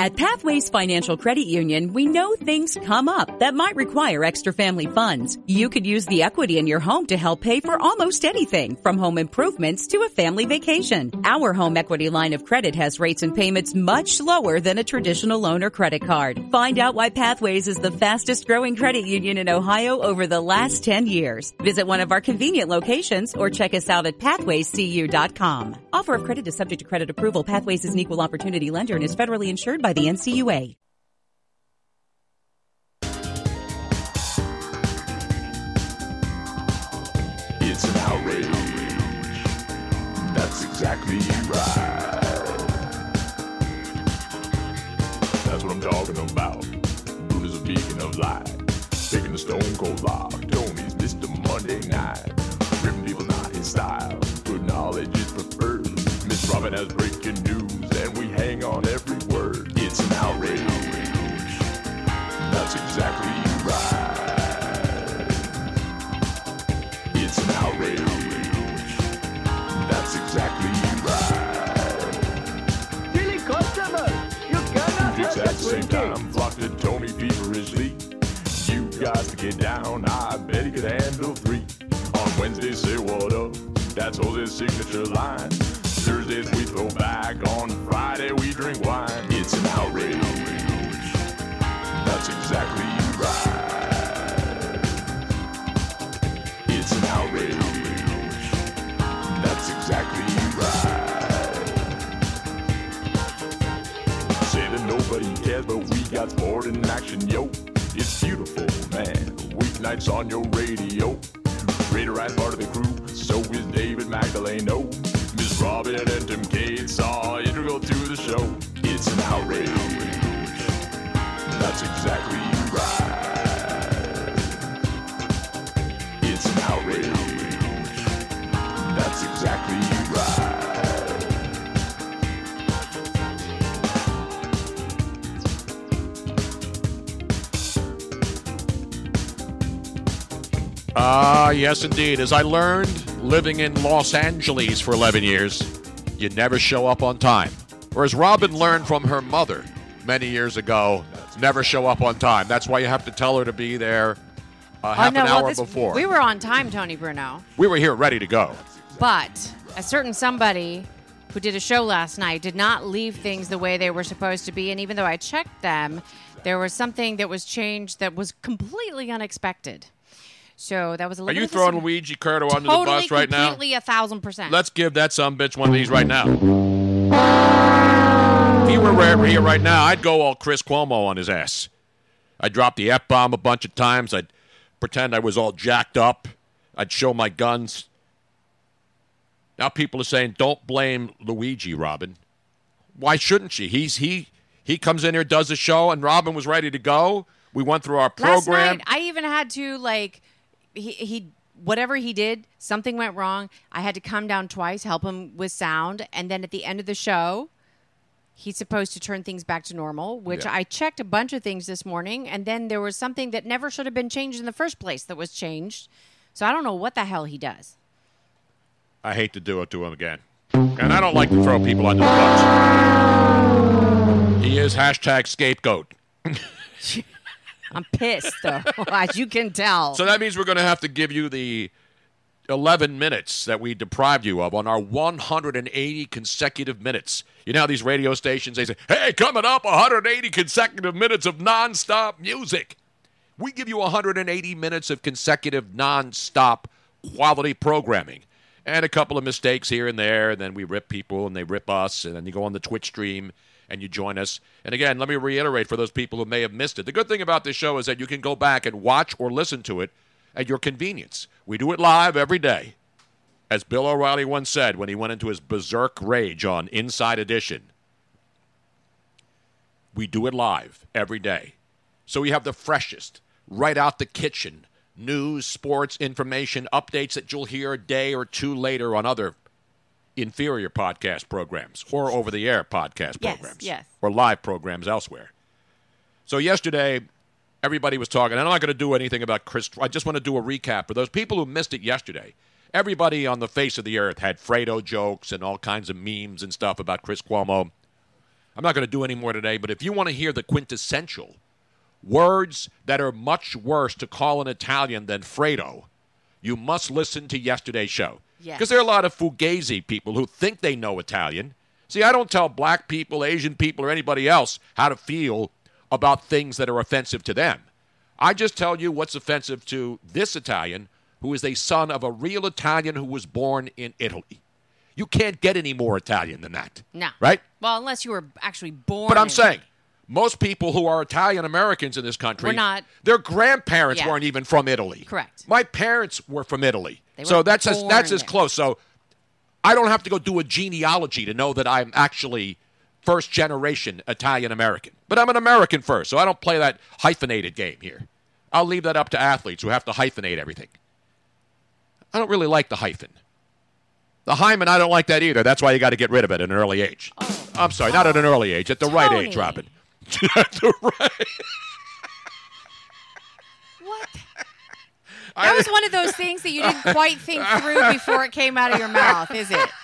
At Pathways Financial Credit Union, we know things come up that might require extra family funds. You could use the equity in your home to help pay for almost anything, from home improvements to a family vacation. Our home equity line of credit has rates and payments much lower than a traditional loan or credit card. Find out why Pathways is the fastest growing credit union in Ohio over the last 10 years. Visit one of our convenient locations or check us out at pathwayscu.com. Offer of credit is subject to credit approval. Pathways is an equal opportunity lender and is federally insured by the NCUA. It's an outrage. That's exactly right. That's what I'm talking about. Buddha's a beacon of light. Taking the stone cold lock. Tony's Mr. Monday night. Ripping people not his style. Good knowledge is preferred. Miss Robin has breaking news, It's an outrage. That's exactly right. It's an outrage. That's exactly right. Silly customer, you cannot have at the same time, flock to Tony feverishly. You guys to get down, I bet he could handle three. On Wednesday, say what up, that's Jose's signature line. Thursdays we throw back, on Friday we drink wine. It's an outrage. That's exactly right. It's an outrage. That's exactly right. Say that nobody cares, but we got sport in action, yo. It's beautiful, man. Weeknights on your radio. Raider as part of the crew, so is David Magdaleno. Robin and Tim Cates are integral to the show. It's an outrage. That's exactly right. It's an outrage. That's exactly right. Ah, yes, indeed. As I learned living in Los Angeles for 11 years, you never show up on time. Or as Robin learned from her mother many years ago, never show up on time. That's why you have to tell her to be there uh, half oh, no, an well, hour this- before. We were on time, Tony Bruno. we were here ready to go. But a certain somebody who did a show last night did not leave things the way they were supposed to be. And even though I checked them, there was something that was changed that was completely unexpected. So that was a little. Are you throwing Luigi Curto under totally, the bus right now? completely a thousand percent. Let's give that some bitch one of these right now. If he were here right now, I'd go all Chris Cuomo on his ass. I'd drop the F bomb a bunch of times. I'd pretend I was all jacked up. I'd show my guns. Now people are saying, don't blame Luigi, Robin. Why shouldn't she? He's he he comes in here, does a show, and Robin was ready to go. We went through our program. Last night, I even had to like he he whatever he did, something went wrong. I had to come down twice, help him with sound, and then at the end of the show, he's supposed to turn things back to normal. Which Yeah. I checked a bunch of things this morning, and then there was something that never should have been changed in the first place that was changed. So I don't know what the hell he does. I hate to do it to him again. And I don't like to throw people under the bus. He is hashtag scapegoat. I'm pissed though, as you can tell. So that means we're going to have to give you the 11 minutes that we deprived you of on our 180 consecutive minutes. You know these radio stations, they say, hey, coming up, 180 consecutive minutes of nonstop music. We give you 180 minutes of consecutive nonstop quality programming. And a couple of mistakes here and there, and then we rip people and they rip us, and then you go on the Twitch stream and you join us. And again, let me reiterate for those people who may have missed it. The good thing about this show is that you can go back and watch or listen to it at your convenience. We do it live every day. As Bill O'Reilly once said when he went into his berserk rage on Inside Edition, we do it live every day. So we have the freshest, right out the kitchen, news, sports, information, updates that you'll hear a day or two later on other inferior podcast programs or over the air podcast Yes, programs yes. or live programs elsewhere. So yesterday, everybody was talking, and I'm not going to do anything about Chris. I just want to do a recap for those people who missed it yesterday. Everybody on the face of the earth had Fredo jokes and all kinds of memes and stuff about Chris Cuomo. I'm not going to do any more today, but if you want to hear the quintessential words that are much worse to call an Italian than Fredo, you must listen to yesterday's show. Yes. Because there are a lot of fugazi people who think they know Italian. See, I don't tell black people, Asian people, or anybody else how to feel about things that are offensive to them. I just tell you what's offensive to this Italian who is a son of a real Italian who was born in Italy. You can't get any more Italian than that. No. Right? Well, unless you were actually born. But I'm in- saying, most people who are Italian Americans in this country, We're not- their grandparents Yeah. weren't even from Italy. Correct. My parents were from Italy. They so that's as, that's as close. So I don't have to go do a genealogy to know that I'm actually first generation Italian American. But I'm an American first, so I don't play that hyphenated game here. I'll leave that up to athletes who have to hyphenate everything. I don't really like the hyphen. The hymen, I don't like that either. That's why you got to get rid of it at an early age. Oh. I'm sorry, not at an early age, at the right age, Tony. Robin. at the right. What? That was one of those things that you didn't quite think through before it came out of your mouth, is it?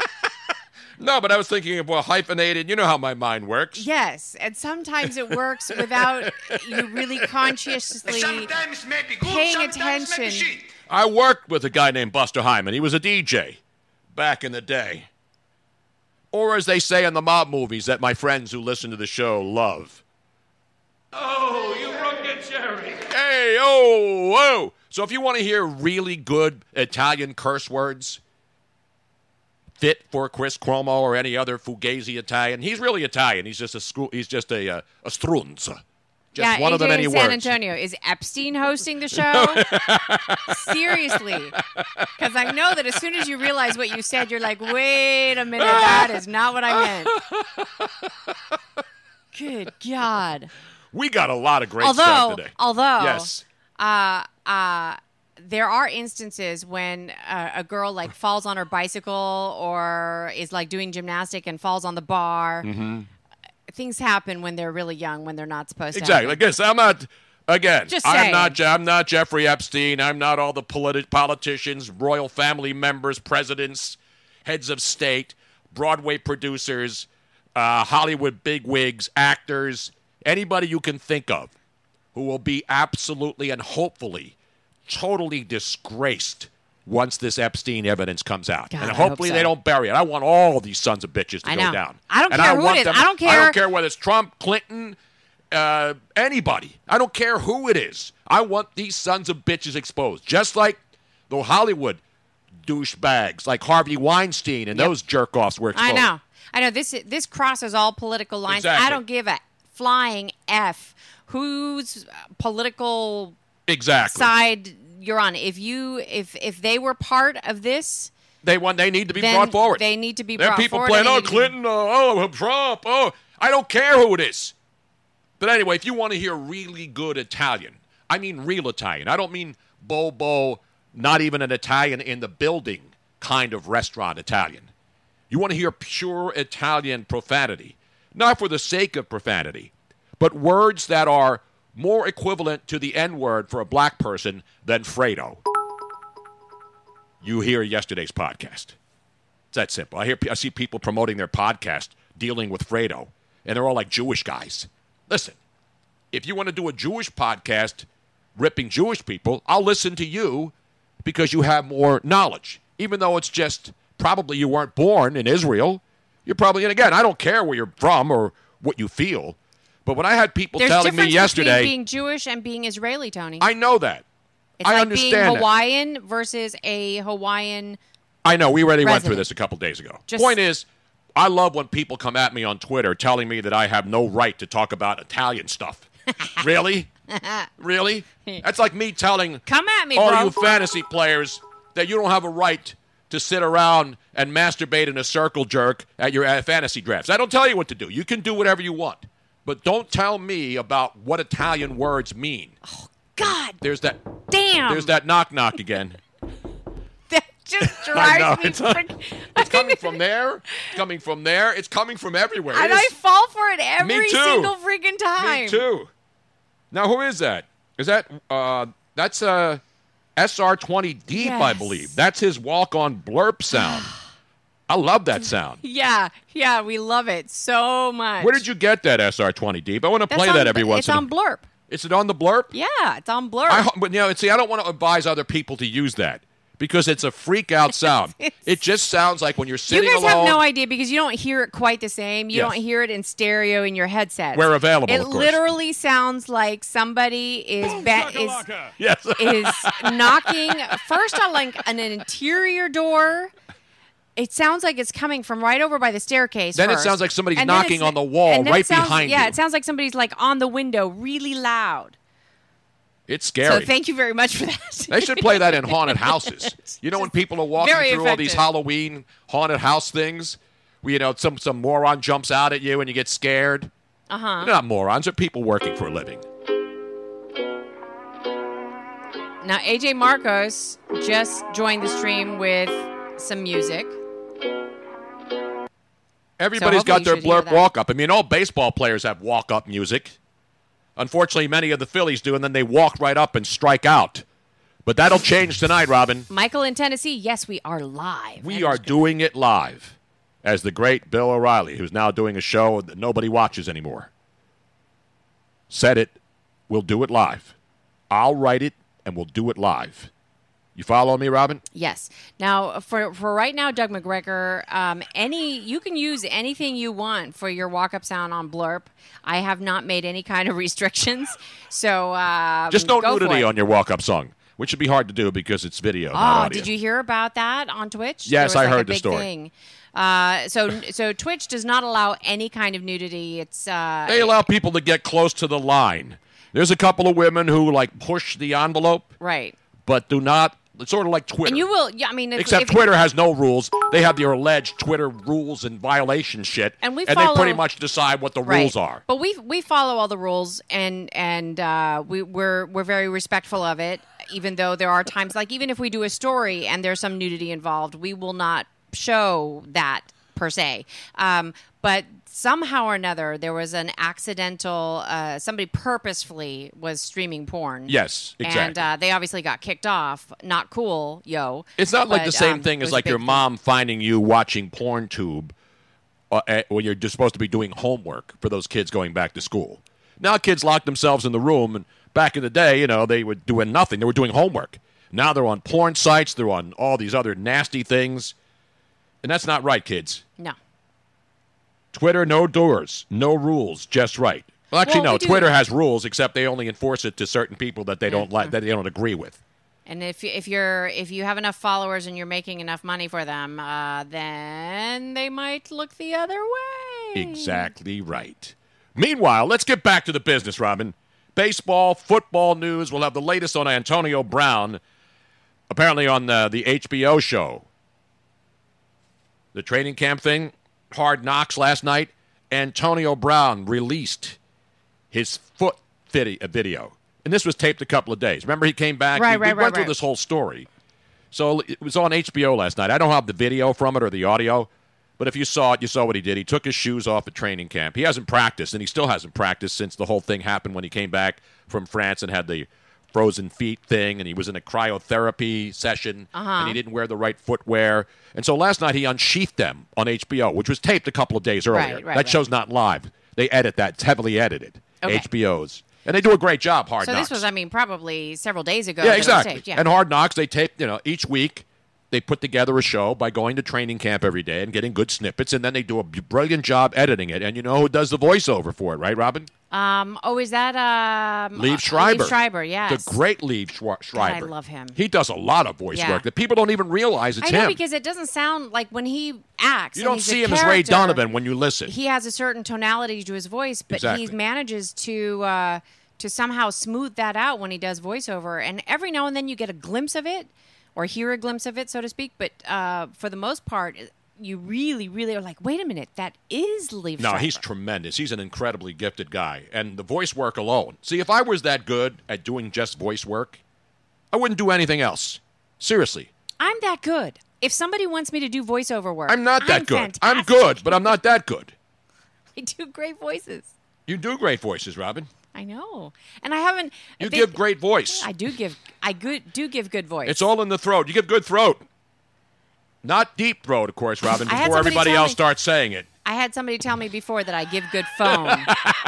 No, but I was thinking of well, hyphenated. You know how my mind works. Yes, and sometimes it works without you really consciously paying attention. I worked with a guy named Buster Hyman. He was a DJ back in the day. Or as they say in the mob movies that my friends who listen to the show love. Oh, you rugged Jerry. Hey, oh, whoa. So if you want to hear really good Italian curse words fit for Chris Cuomo or any other Fugazi Italian, he's really Italian. He's just a school. He's just a uh, a strunza. Just yeah, one of the AJ many in San words. Antonio is Epstein hosting the show. Seriously, because I know that as soon as you realize what you said, you're like, "Wait a minute, that is not what I meant." Good God! We got a lot of great although, stuff today. although, yes. Uh, uh, there are instances when uh, a girl like falls on her bicycle or is like doing gymnastic and falls on the bar. Mm-hmm. Things happen when they're really young, when they're not supposed to. Exactly. Like this, I'm not. Again, Just I'm saying. not. I'm not Jeffrey Epstein. I'm not all the politi- politicians, royal family members, presidents, heads of state, Broadway producers, uh, Hollywood bigwigs, actors, anybody you can think of, who will be absolutely and hopefully totally disgraced once this Epstein evidence comes out. God, and I hope hopefully so. they don't bury it. I want all these sons of bitches to I go down. I don't And care who it is. them- I don't I care- don't care whether it's Trump, Clinton, uh, anybody. I don't care who it is. I want these sons of bitches exposed. Just like the Hollywood douchebags like Harvey Weinstein and Yep. those jerk offs were exposed. I know. I know this this crosses all political lines. Exactly. I don't give a flying f whose political Exactly. side you're on. If you if if they were part of this, They want. They need to be then brought forward. They need to be There are brought people forward. playing, oh, to be- Clinton, uh, oh, Trump, oh. I don't care who it is. But anyway, if you want to hear really good Italian, I mean real Italian. I don't mean Bobo, not even an Italian in the building kind of restaurant Italian. You want to hear pure Italian profanity, not for the sake of profanity, but words that are more equivalent to the N word for a black person than Fredo. You hear yesterday's podcast. It's that simple. I hear I see people promoting their podcast dealing with Fredo, and they're all like Jewish guys. Listen, if you want to do a Jewish podcast ripping Jewish people, I'll listen to you because you have more knowledge. Even though it's just probably you weren't born in Israel, you're probably, and again, I don't care where you're from or what you feel, but when I had people There's telling me yesterday, being Jewish and being Israeli, Tony. I know that. it's I like understand being that. Hawaiian versus a Hawaiian. I know we already went through this a couple days ago. Just- Point is, I love when people come at me on Twitter telling me that I have no right to talk about Italian stuff. really? Really? That's like me telling Come at me, all bro. you fantasy players that you don't have a right to sit around and masturbate in a circle jerk at your fantasy drafts. I don't tell you what to do. You can do whatever you want. But don't tell me about what Italian words mean. Oh God There's that damn. there's that knock knock again. That just I know, drives me. it's- frick- It's coming from there, it's coming from there, it's coming from everywhere. and I fall for it every single freaking time. Me too. Now, who is that? Is that uh, that's uh, SR20 Deep, I believe. That's his walk-on Blerp sound. I love that sound. Yeah, yeah, we love it so much. Where did you get that SR20 Deep? I want to play on- that every once It's in a on Blerp. Is it on the Blerp? Yeah, it's on Blerp. I, but you know, see, I don't want to advise other people to use that because it's a freak out sound. it just sounds like when you're sitting you guys alone. have no idea because you don't hear it quite the same. You Yes. don't hear it in stereo in your headset. Where available, It of course. literally sounds like somebody is oh, ba- is Yes. is knocking first on like an interior door. It sounds like it's coming from right over by the staircase. Then it first. sounds like somebody's then knocking it's- on the wall and then it right sounds- behind Yeah, you. it sounds like somebody's like on the window, really loud. It's scary. So thank you very much for that. They should play that in haunted houses. You know when people are walking through all these. Halloween haunted house things, where you know some some moron jumps out at you and you get scared. Uh huh. They're not morons; they're people working for a living. Now AJ Marcos just joined the stream with some music. Everybody's hopefully got their Blerp walk up. I mean, all baseball players have walk up music. Unfortunately, many of the Phillies do, and then they walk right up and strike out. But that'll change tonight, Robin. Michael in Tennessee. Yes, we are live. We That are doing it live as the great Bill O'Reilly, who's now doing a show that nobody watches anymore, said it. We'll do it live. I'll write it and we'll do it live. You follow me, Robin? Yes. Now, for for right now, Doug McGregor, um, any you can use anything you want for your walk up sound on Blerp. I have not made any kind of restrictions, so um, Just no nudity on your walk up song, which would be hard to do because it's video, Oh, not audio. did you hear about that on Twitch? Yes, I like, heard the story. Thing. Uh, so so Twitch does not allow any kind of nudity. It's uh, They allow people to get close to the line. There's a couple of women who like push the envelope, right. but do not. It's sort of like Twitter. And you will. Yeah, I mean, Except if, Twitter has no rules. They have their alleged Twitter rules and violation shit, And we they follow- pretty much decide what the Right. rules are. But we we follow all the rules and and uh, we we're we're very respectful of it. Even though there are times like even if we do a story and there's some nudity involved, we will not show that per se. Um, but somehow or another, there was an accidental. Uh, somebody purposefully was streaming porn. Yes, exactly. And uh, they obviously got kicked off. Not cool, yo. It's not like the same um, thing as like your thing. mom finding you watching porn tube uh, eh, when you're just supposed to be doing homework for those kids going back to school. Now kids lock themselves in the room, and back in the day, you know, they were doing nothing. They were doing homework. Now they're on porn sites. They're on all these other nasty things, and that's not right, kids. No. Twitter, no doors, no rules, just right. Well, actually, Well, no. we Twitter has rules, except they only enforce it to certain people that they don't like, that they don't agree with. And if if you're if you have enough followers and you're making enough money for them, uh, then they might look the other way. Exactly right. Meanwhile, let's get back to the business, Robin. Baseball, football news. We'll have the latest on Antonio Brown, apparently on the, the HBO show. The training camp thing, hard knocks last night. Antonio Brown released his foot uh, video. And this was taped a couple of days. Remember, he came back? Right, we, we right, went right, through this whole story. So it was on HBO last night. I don't have the video from it or the audio, but if you saw it, you saw what he did. He took his shoes off at training camp. He hasn't practiced, and he still hasn't practiced since the whole thing happened when he came back from France and had the frozen feet thing, and he was in a cryotherapy session, Uh-huh. and he didn't wear the right footwear. And so last night he unsheathed them on HBO, which was taped a couple of days earlier. Right, right, that right. show's not live. They edit that. It's heavily edited. Okay. HBO's. and they do a great job. Hard So Knocks. this was, I mean, probably several days ago. yeah, that it was exactly. Yeah. And Hard Knocks, they tape, you know, each week they put together a show by going to training camp every day and getting good snippets, and then they do a brilliant job editing it. And you know who does the voiceover for it, right, Robin? Um, oh, is that um, Liev uh, Schreiber. Liev Schreiber, yes. The great Liev Schwa- Schreiber. love him. He does a lot of voice Yeah. work that people don't even realize it's I know him. because it doesn't sound like when he acts. you don't see him as Ray Donovan when you listen. He has a certain tonality to his voice, but Exactly. he manages to uh, to somehow smooth that out when he does voiceover. And every now and then you get a glimpse of it, or hear a glimpse of it, so to speak. But uh, for the most part, you really, really are like, wait a minute, that is Liev. No, Schreiber. he's tremendous. He's an incredibly gifted guy. And the voice work alone. See, if I was that good at doing just voice work, I wouldn't do anything else. Seriously. I'm that good. If somebody wants me to do voiceover work, I'm not that good. fantastic. I'm good, but I'm not that good. I do great voices. You do great voices, Robin. I know, and I haven't. You they- give great voice. I do give. I good do give good voice. It's all in the throat. You give good throat. Not deep throat, of course, Robin, before everybody else me- starts saying it. I had somebody tell me before that I give good phone.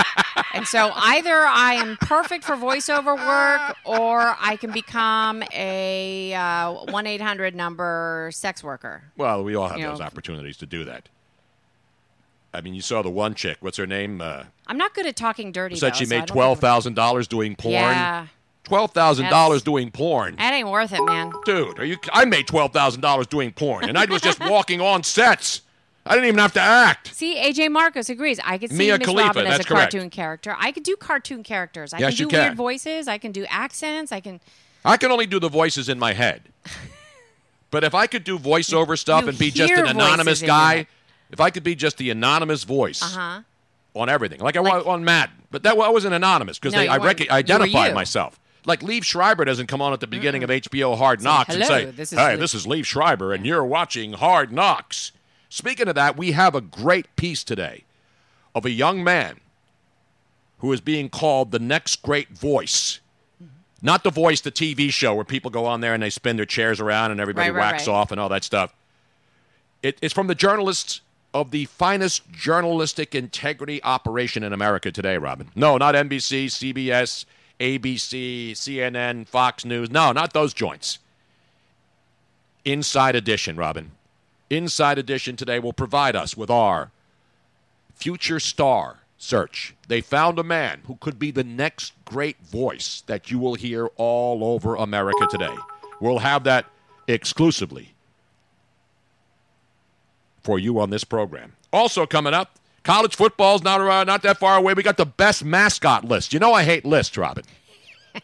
and so either I am perfect for voiceover work or I can become a uh, 1 800 number sex worker. Well, we all have You those know. opportunities to do that. I mean, you saw the one chick. What's her name? Uh, I'm not good at talking dirty. said though, she made don't twelve thousand dollars doing porn. Yeah. Twelve thousand dollars doing porn. That ain't worth it, man. Dude, are you? I made twelve thousand dollars doing porn, and I was just walking on sets. I didn't even have to act. See, AJ Marcos agrees. I could see Mia Miss Khalifa, Robin as a correct. cartoon character. I could do cartoon characters. I Yes, can do weird voices. I can do accents. I can. I can only do the voices in my head. But if I could do voiceover stuff You and be just an anonymous voices in your guy, if I could be just the anonymous voice Uh huh. on everything, like I Like- was on Madden, but that I wasn't anonymous because No, I rec- identified myself. Like Liev Schreiber doesn't come on at the beginning of HBO Hard Knocks and say, this is "Hey, Liev." this is Liev Schreiber, and you're watching Hard Knocks." Speaking of that, we have a great piece today of a young man who is being called the next great voice. Mm-hmm. Not the voice, the TV show where people go on there and they spin their chairs around and everybody Right, right, whacks right. off and all that stuff. It, it's from the journalists of the finest journalistic integrity operation in America today, Robin. No, not NBC, CBS, ABC, CNN, Fox News. No, not those joints. Inside Edition, Robin. Inside Edition today will provide us with our future star search. They found a man who could be the next great voice that you will hear all over America today. We'll have that exclusively for you on this program. Also coming up, college football's not uh, not that far away. We got the best mascot list. You know I hate lists, Robin.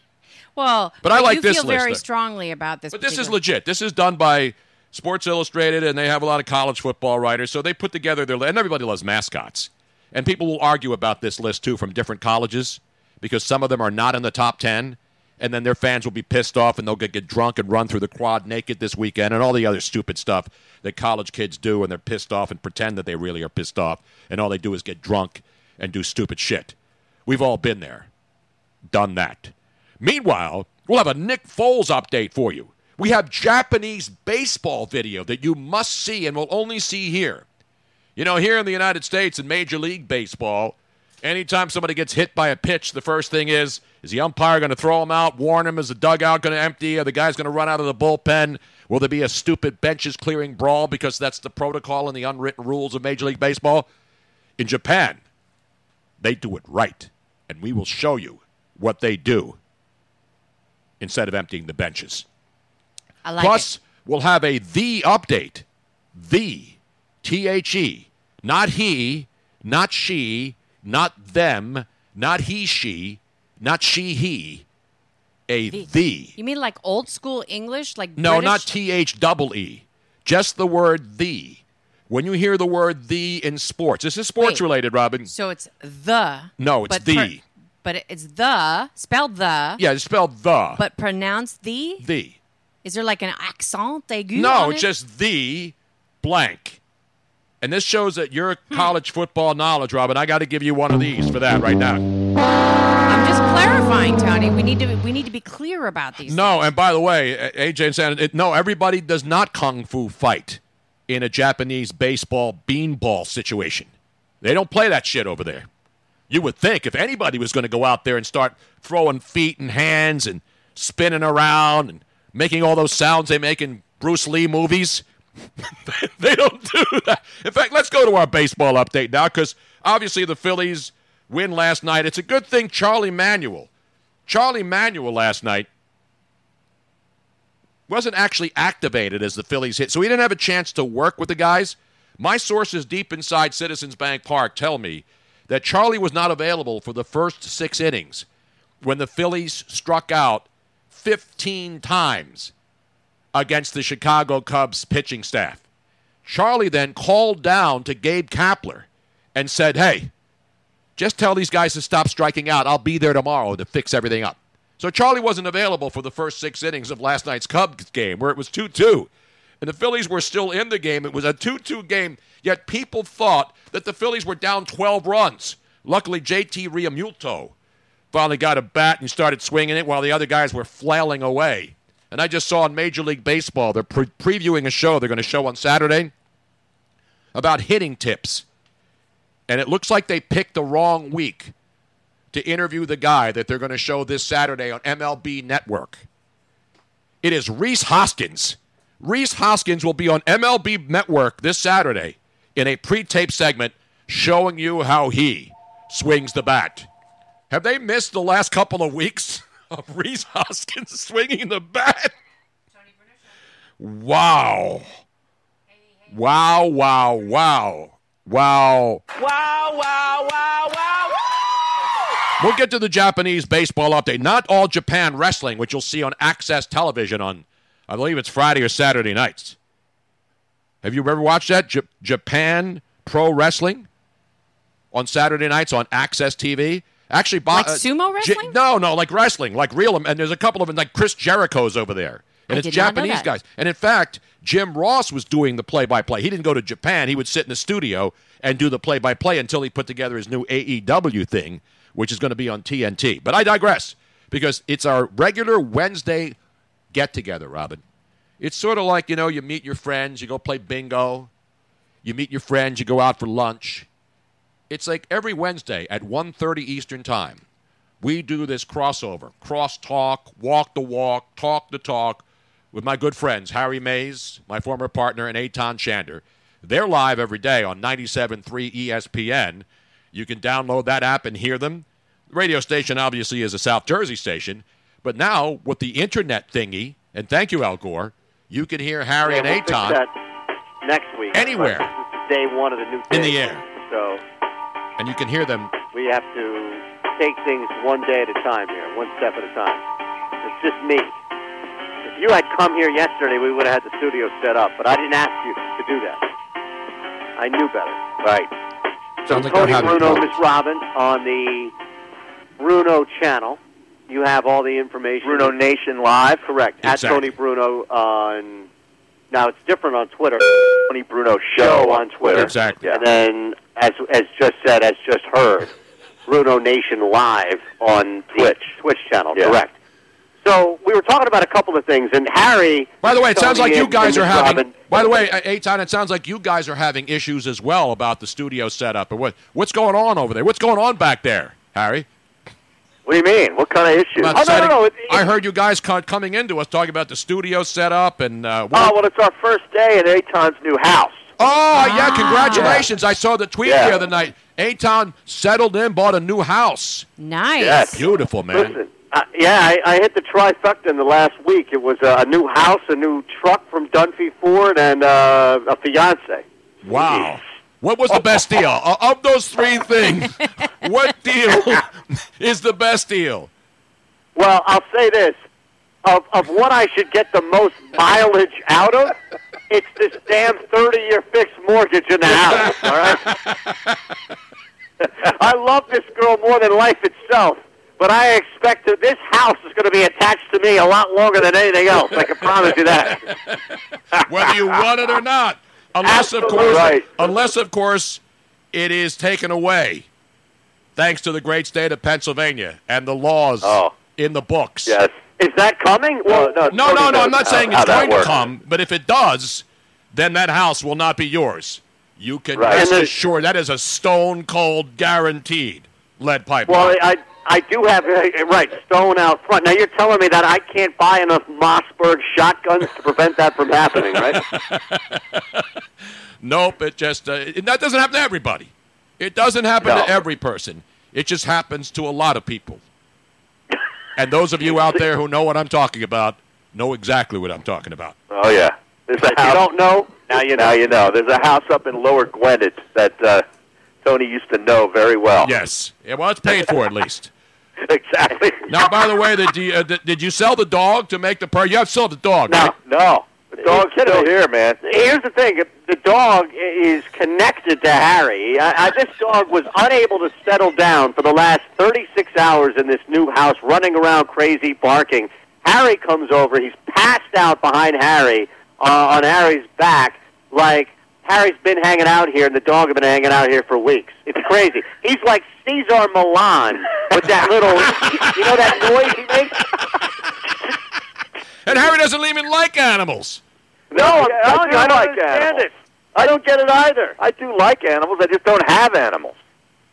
Well, But I like you this feel very list. strongly about this. But this is legit. This is done by Sports Illustrated, and they have a lot of college football writers. So they put together their and everybody loves mascots. And people will argue about this list too from different colleges because some of them are not in the top ten, and then their fans will be pissed off and they'll get, get drunk and run through the quad naked this weekend and all the other stupid stuff that college kids do and they're pissed off and pretend that they really are pissed off and all they do is get drunk and do stupid shit. We've all been there, done that. Meanwhile, we'll have a Nick Foles update for you. We have Japanese baseball video that you must see and will only see here. You know, here in the United States in Major League Baseball, anytime somebody gets hit by a pitch, the first thing is is the umpire going to throw him out, warn him? Is the dugout going to empty? Are the guys going to run out of the bullpen? Will there be a stupid benches clearing brawl because that's the protocol and the unwritten rules of Major League Baseball? In Japan, they do it right, and we will show you what they do instead of emptying the benches. Like Plus, it. we'll have a the update. The T H E. Not he, not she, not them, not he, she, not she, he. A the. You mean like old school English, like No, British? not T H double E. Just the word the. When you hear the word the in sports, this is sports Wait. related, Robin. So it's the. No, it's but the. but it's the spelled the. Yeah, it's spelled the. But pronounced the. the. Is there like an accent aigu? No, on it's it? just the blank. And this shows that your college football knowledge, Robin. I got to give you one of these for that right now. I'm just clarifying, Tony. We need to we need to be clear about these. No, and by the way, AJ and it, no, everybody does not kung fu fight in a Japanese baseball beanball situation. They don't play that shit over there. You would think if anybody was going to go out there and start throwing feet and hands and spinning around and making all those sounds they make in Bruce Lee movies, they don't do that. In fact, let's go to our baseball update now because obviously the Phillies win last night. It's a good thing Charlie Manuel, Charlie Manuel last night wasn't actually activated as the Phillies hit, so he didn't have a chance to work with the guys. My sources deep inside Citizens Bank Park tell me that Charlie was not available for the first six innings when the Phillies struck out 15 times against the Chicago Cubs pitching staff. Charlie then called down to Gabe Kapler and said, Hey, just tell these guys to stop striking out. I'll be there tomorrow to fix everything up. So Charlie wasn't available for the first six innings of last night's Cubs game, where it was 2 2. And the Phillies were still in the game. It was a 2 2 game, yet people thought that the Phillies were down 12 runs. Luckily, JT Realmuto finally got a bat and started swinging it while the other guys were flailing away. And I just saw in Major League Baseball, they're pre- previewing a show they're going to show on Saturday about hitting tips. And it looks like they picked the wrong week to interview the guy that they're going to show this Saturday on MLB Network. It is Rhys Hoskins. Rhys Hoskins will be on MLB Network this Saturday in a pre tape segment showing you how he swings the bat. Have they missed the last couple of weeks of Rhys Hoskins swinging the bat? Wow. Wow, wow, wow. Wow. Wow, wow, wow, wow, wow. We'll get to the Japanese baseball update. Not all Japan wrestling, which you'll see on AXS Television on, I believe it's Friday or Saturday nights. Have you ever watched that? J- Japan Pro Wrestling on Saturday nights on AXS TV. Actually, bo- Like uh, sumo J- wrestling? no, no, like wrestling, like real. And there's a couple of them, like Chris Jericho's over there, and I it's did not know Japanese guys. And in fact, Jim Ross was doing the play-by-play. He didn't go to Japan. He would sit in the studio and do the play-by-play until he put together his new AEW thing, which is going to be on TNT. But I digress because it's our regular Wednesday get-together, Robin. It's sort of like you know, you meet your friends, you go play bingo, you meet your friends, you go out for lunch. It's like every Wednesday at 1.30 Eastern Time, we do this crossover, cross talk, walk the walk, talk the talk with my good friends Harry Mayes, my former partner, and Eitan Shander. They're live every day on 97.3 ESPN. You can download that app and hear them. The radio station obviously is a South Jersey station, but now with the internet thingy, and thank you, Al Gore, you can hear Harry Yeah, and we'll that next week. Anywhere. But This is day one of the new in the air, So and you can hear them we have to take things one day at a time here, one step at a time. It's just me. If you had come here yesterday, we would have had the studio set up, but I didn't ask you to do that. I knew better. Right. So Sounds like they're Tony Bruno, problems. Miss Robin on the Bruno channel. You have all the information. Bruno Nation Live, correct? Exactly. At Tony Bruno uh, on. Now it's different on Twitter. Tony Bruno Show on Twitter. Exactly. And then, as as just said, as just heard, Bruno Nation Live on Twitch Twitch channel. Correct. So we were talking about a couple of things, and Harry. By the way, it sounds like you guys are having. Robin- By the way, Eitan, it sounds like you guys are having issues as well about the studio setup. And what what's going on over there? What's going on back there, Harry? What do you mean? What kind of issues? About Oh, no, no, no. It, I heard you guys coming into us talking about the studio setup and. Uh, Oh, well, it's our first day at Eitan's new house. Oh, yeah! Congratulations! I saw the tweet Yeah. the other night. Eitan settled in, bought a new house. Nice. Yes. Beautiful, man. Listen, uh, yeah, I, I hit the trifecta in the last week. It was uh, a new house, a new truck from Dunphy Ford, and uh, a fiance. Wow. What was the best deal O- uh, of those three things? what deal is the best deal? Well, I'll say this: of of what I should get the most mileage out of, it's this damn thirty-year fixed mortgage in the house. All right. I love this girl more than life itself, but I expect that this house is going to be attached to me a lot longer than anything else. I can promise you that. whether you want it or not. Unless, of course, right. unless of course, it is taken away, thanks to the great state of Pennsylvania and the laws Oh. in the books. Yes. Is that coming? Well, no, No, no, no. I'm not saying it's going to come, but if it does, then that house will not be yours. You can Right. rest assured that is a stone cold guaranteed. lead pipe. Well, I I do have uh, right stone out front. Now you're telling me that I can't buy enough Mossberg shotguns to prevent that from happening, right? Nope, it just uh, it, that doesn't happen to everybody. It doesn't happen No. to every person. It just happens to a lot of people. and those of you out there who know what I'm talking about know exactly what I'm talking about. Oh yeah. There's a If you don't know, now you know. Now you know. There's a house up in Lower Gwynedd that uh, Tony used to know very well. Yes. Yeah, well, it's paid for at least. exactly. Now, by the way, did you, uh, did- did you sell the dog to make the per? You have sold the dog. No. right? No, the dog's kidding still here, man. Here's the thing: the dog is connected to Harry. I, I, this dog was unable to settle down for the last 36 hours in this new house, running around crazy, barking. Harry comes over. He's passed out behind Harry uh, on Harry's back, like Harry's been hanging out here, and the dog had been hanging out here for weeks. It's crazy. He's like Cesar Millan with that little, you know, that noise he makes. And Harry doesn't even like animals. No, I'm Yeah, I telling do you, I don't like understand animals. it. I don't get it either. I do like animals. I just don't have animals.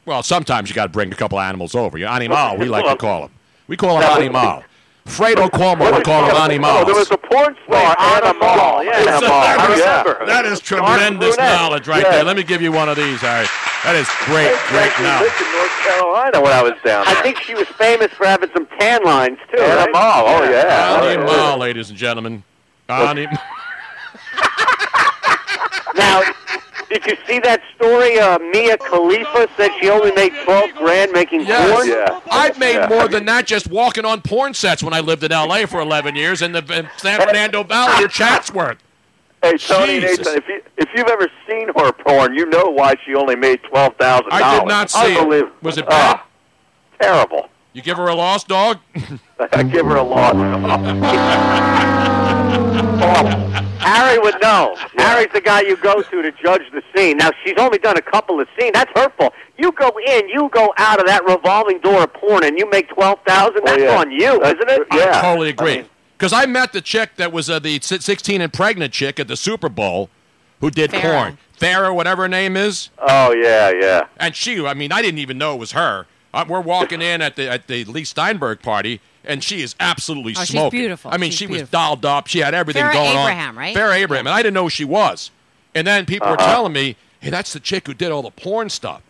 Well, sometimes you got to bring a couple animals over. You animal, we like to call them. We call them That animal. Fredo Cuomo would call them Oh, animals. there was a porn star, Animal, Animal. yeah. Animal. That I is- remember. that is tremendous brunette. knowledge right Yeah. there. Let me give you one of these, Harry. That is great, I great actually knowledge. lived in North Carolina when I was down I think she was famous for having some tan lines too. right? Animal. Oh yeah. Animal, ladies and gentlemen. Animal. Now, did you see that story? Uh, Mia Khalifa said she only made twelve grand making Yes. porn. Yeah. I've made Yeah. more than that just walking on porn sets when I lived in L.A. for 11 years in the in San Fernando Valley or Chatsworth. Hey Tony Jesus. Nathan, if you if you've ever seen her porn, you know why she only made twelve thousand dollars. I did not see it. Unbelievable. Was it bad? Ah, terrible. You give her a lost dog? I give her a loss. Harry would know. Harry's the guy you go to to judge the scene. Now she's only done a couple of scenes. That's hurtful. You go in, you go out of that revolving door of porn, and you make twelve thousand. That's yeah. on you, That's- isn't it? yeah. I totally agree. I mean- Because I, met the chick that was uh, the 16 and pregnant chick at the Super Bowl who did Farrah. porn. Farrah, whatever her name is. Oh yeah, yeah. And she, I mean, I didn't even know it was her. Uh, we're walking in at the at the Leigh Steinberg party, and she is absolutely Oh, she's smoking. beautiful. I mean, She's she was beautiful. dolled up. She had everything Farrah going on. Farrah Abraham, right? Farrah Abraham, and I didn't know who she was. And then people were Uh-huh. telling me, "Hey, that's the chick who did all the porn stuff."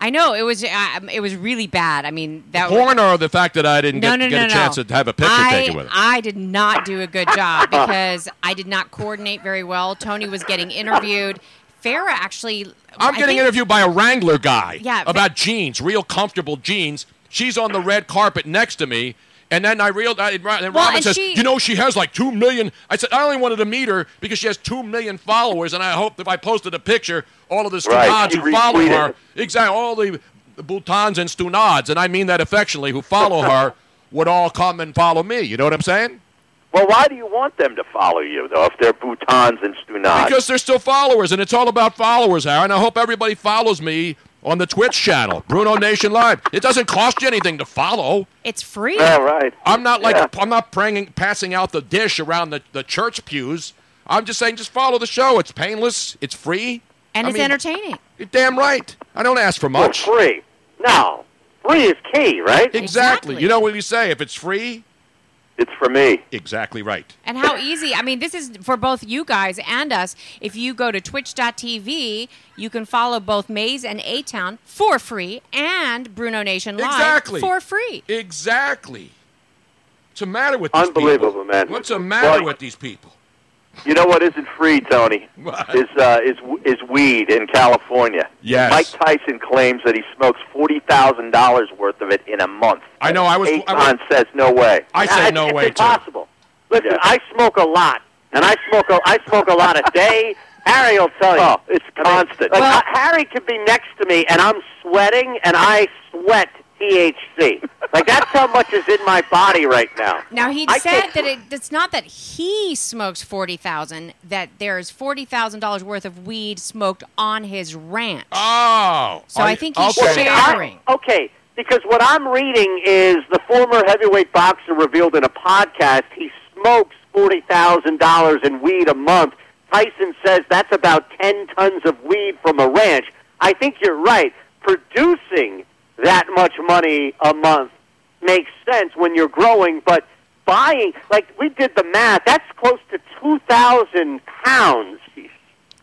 I know it was. Uh, it was really bad. I mean, that was, Porn or the fact that I didn't no, get, no, get no, a no. chance to have a picture I, taken with her. I did not do a good job because I did not coordinate very well. Tony was getting interviewed. Farrah actually. I'm I getting think- interviewed by a Wrangler guy Yeah, but- about jeans, real comfortable jeans. She's on the red carpet next to me. And then I realized, and Robin Well, and says, she- "You know, she has like two million. I said, "I only wanted to meet her because she has two million followers, and I hoped if I posted a picture, all of the Right, stunads she who follow her, exactly, all the Bhutans and stunads, and I mean that affectionately, who follow her, would all come and follow me. You know what I'm saying? Well, why do you want them to follow you though? If they're Bhutans and Stunads? Because they're still followers, and it's all about followers, Aaron. I hope everybody follows me on the Twitch channel, Bruno Nation Live. It doesn't cost you anything to follow. It's free. yeah, right. I'm not like Yeah. I'm not praying, passing out the dish around the, the church pews. I'm just saying, just follow the show. It's painless. It's free. and I it's mean, entertaining. You're damn right. I don't ask for Well, much. free. No, free is key, right? Exactly. Exactly. You know what you say? If it's free, It's for me. exactly right. And how easy. I mean, this is for both you guys and us. If you go to twitch.tv, you can follow both Mayes and Eitan for free and Bruno Nation Live Exactly. for free. Exactly. What's the matter with these Unbelievable, people? man. What's the matter Well, with these people? You know what isn't free, Tony? What? Is uh, is is weed in California? Yes. Mike Tyson claims that he smokes forty thousand dollars worth of it in a month. I know. I was. I, was- says no way. I say It's- no it's way It's impossible. Listen, Yeah. I smoke a lot, and I smoke a, I smoke a lot a day. Harry will tell you. Oh, it's I mean, constant. like, Well- uh, Harry could be next to me, and I'm sweating, and I sweat THC. like that's how much is in my body right now. Now he I said that it, it's not that he smokes forty thousand; that there's forty thousand dollars worth of weed smoked on his ranch. Oh. So Are I think he's okay. sharing. I- okay, because what I'm reading is the former heavyweight boxer revealed in a podcast he smokes forty thousand dollars in weed a month. Tyson says that's about ten tons of weed from a ranch. I think you're right. Producing that much money a month makes sense when you're growing, but buying, like we did the math, that's close to 2,000 pounds.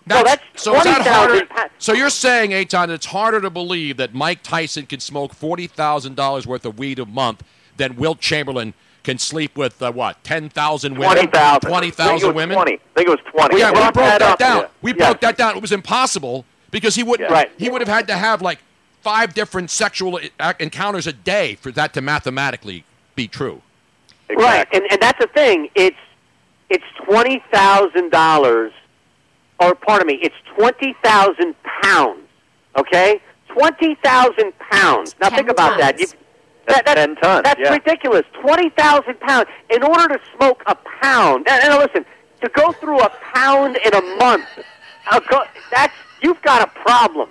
so that's So is that harder? pounds. So you're saying, Eitan, it's harder to believe that Mike Tyson can smoke forty thousand dollars worth of weed a month than Wilt Chamberlain can sleep with uh, what ten thousand women? 20,000. Twenty think it thousand women. 20. I think it was 20. Yeah, we broke that, up. down. Yeah. We Yeah. broke that down. It was impossible because he wouldn't. Yeah. Right. He would have had to have like five different sexual uh, encounters a day for that to mathematically be true. Right, and and that's the thing. It's it's twenty thousand dollars, or pardon me, it's twenty thousand pounds. Okay, twenty thousand pounds. Now think about that. You, that, that's ten tons. That's yeah. ridiculous. Twenty thousand pounds. In order to smoke a pound, and, and listen, to go through a pound in a month, I'll go, that's you've got a problem.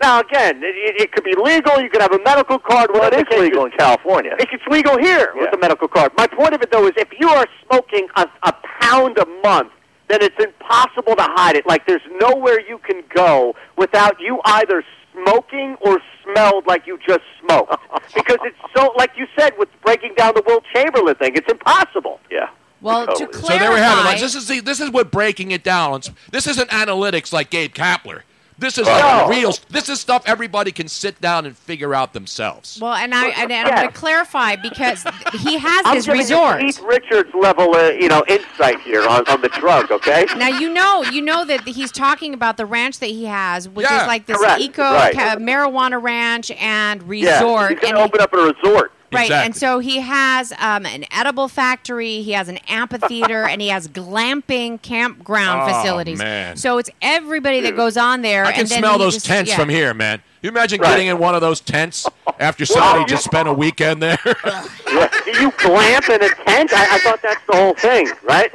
Now again, it, it, it could be legal. You could have a medical card. Well, it whatever is the case legal in California. It's it's legal here with a medical card. My point of it, though, is if you are smoking a, a pound a month, then it's impossible to hide it. Like there's nowhere you can go without you either smoking or smelled like you just smoked. because it's so, like you said, with breaking down the Wilt Chamberlain thing, it's impossible. Yeah. Well, to clear So there we have it. Like, this is the, this is what breaking it down. This isn't analytics like Gabe Kapler. This is No. real. This is stuff everybody can sit down and figure out themselves. well, and I and, and I'm going to clarify because he has I'm this resort. Keith Richards level, uh, you know, insight here on, on the drug. Okay. Now you know you know that he's talking about the ranch that he has, which Yeah, is like this correct, eco right. ca- marijuana ranch and resort. Yeah, resort. he's going and to he- open up a resort. Right, Exactly. and so he has um, an edible factory, he has an amphitheater, and he has glamping campground Oh, facilities. man. So it's everybody that goes on there. I can and then smell those just- tents yeah. from here, man. You imagine Right. getting in one of those tents after somebody just spent a weekend there? Yeah. Do you glamp in a tent? I, I thought that's the whole thing, right?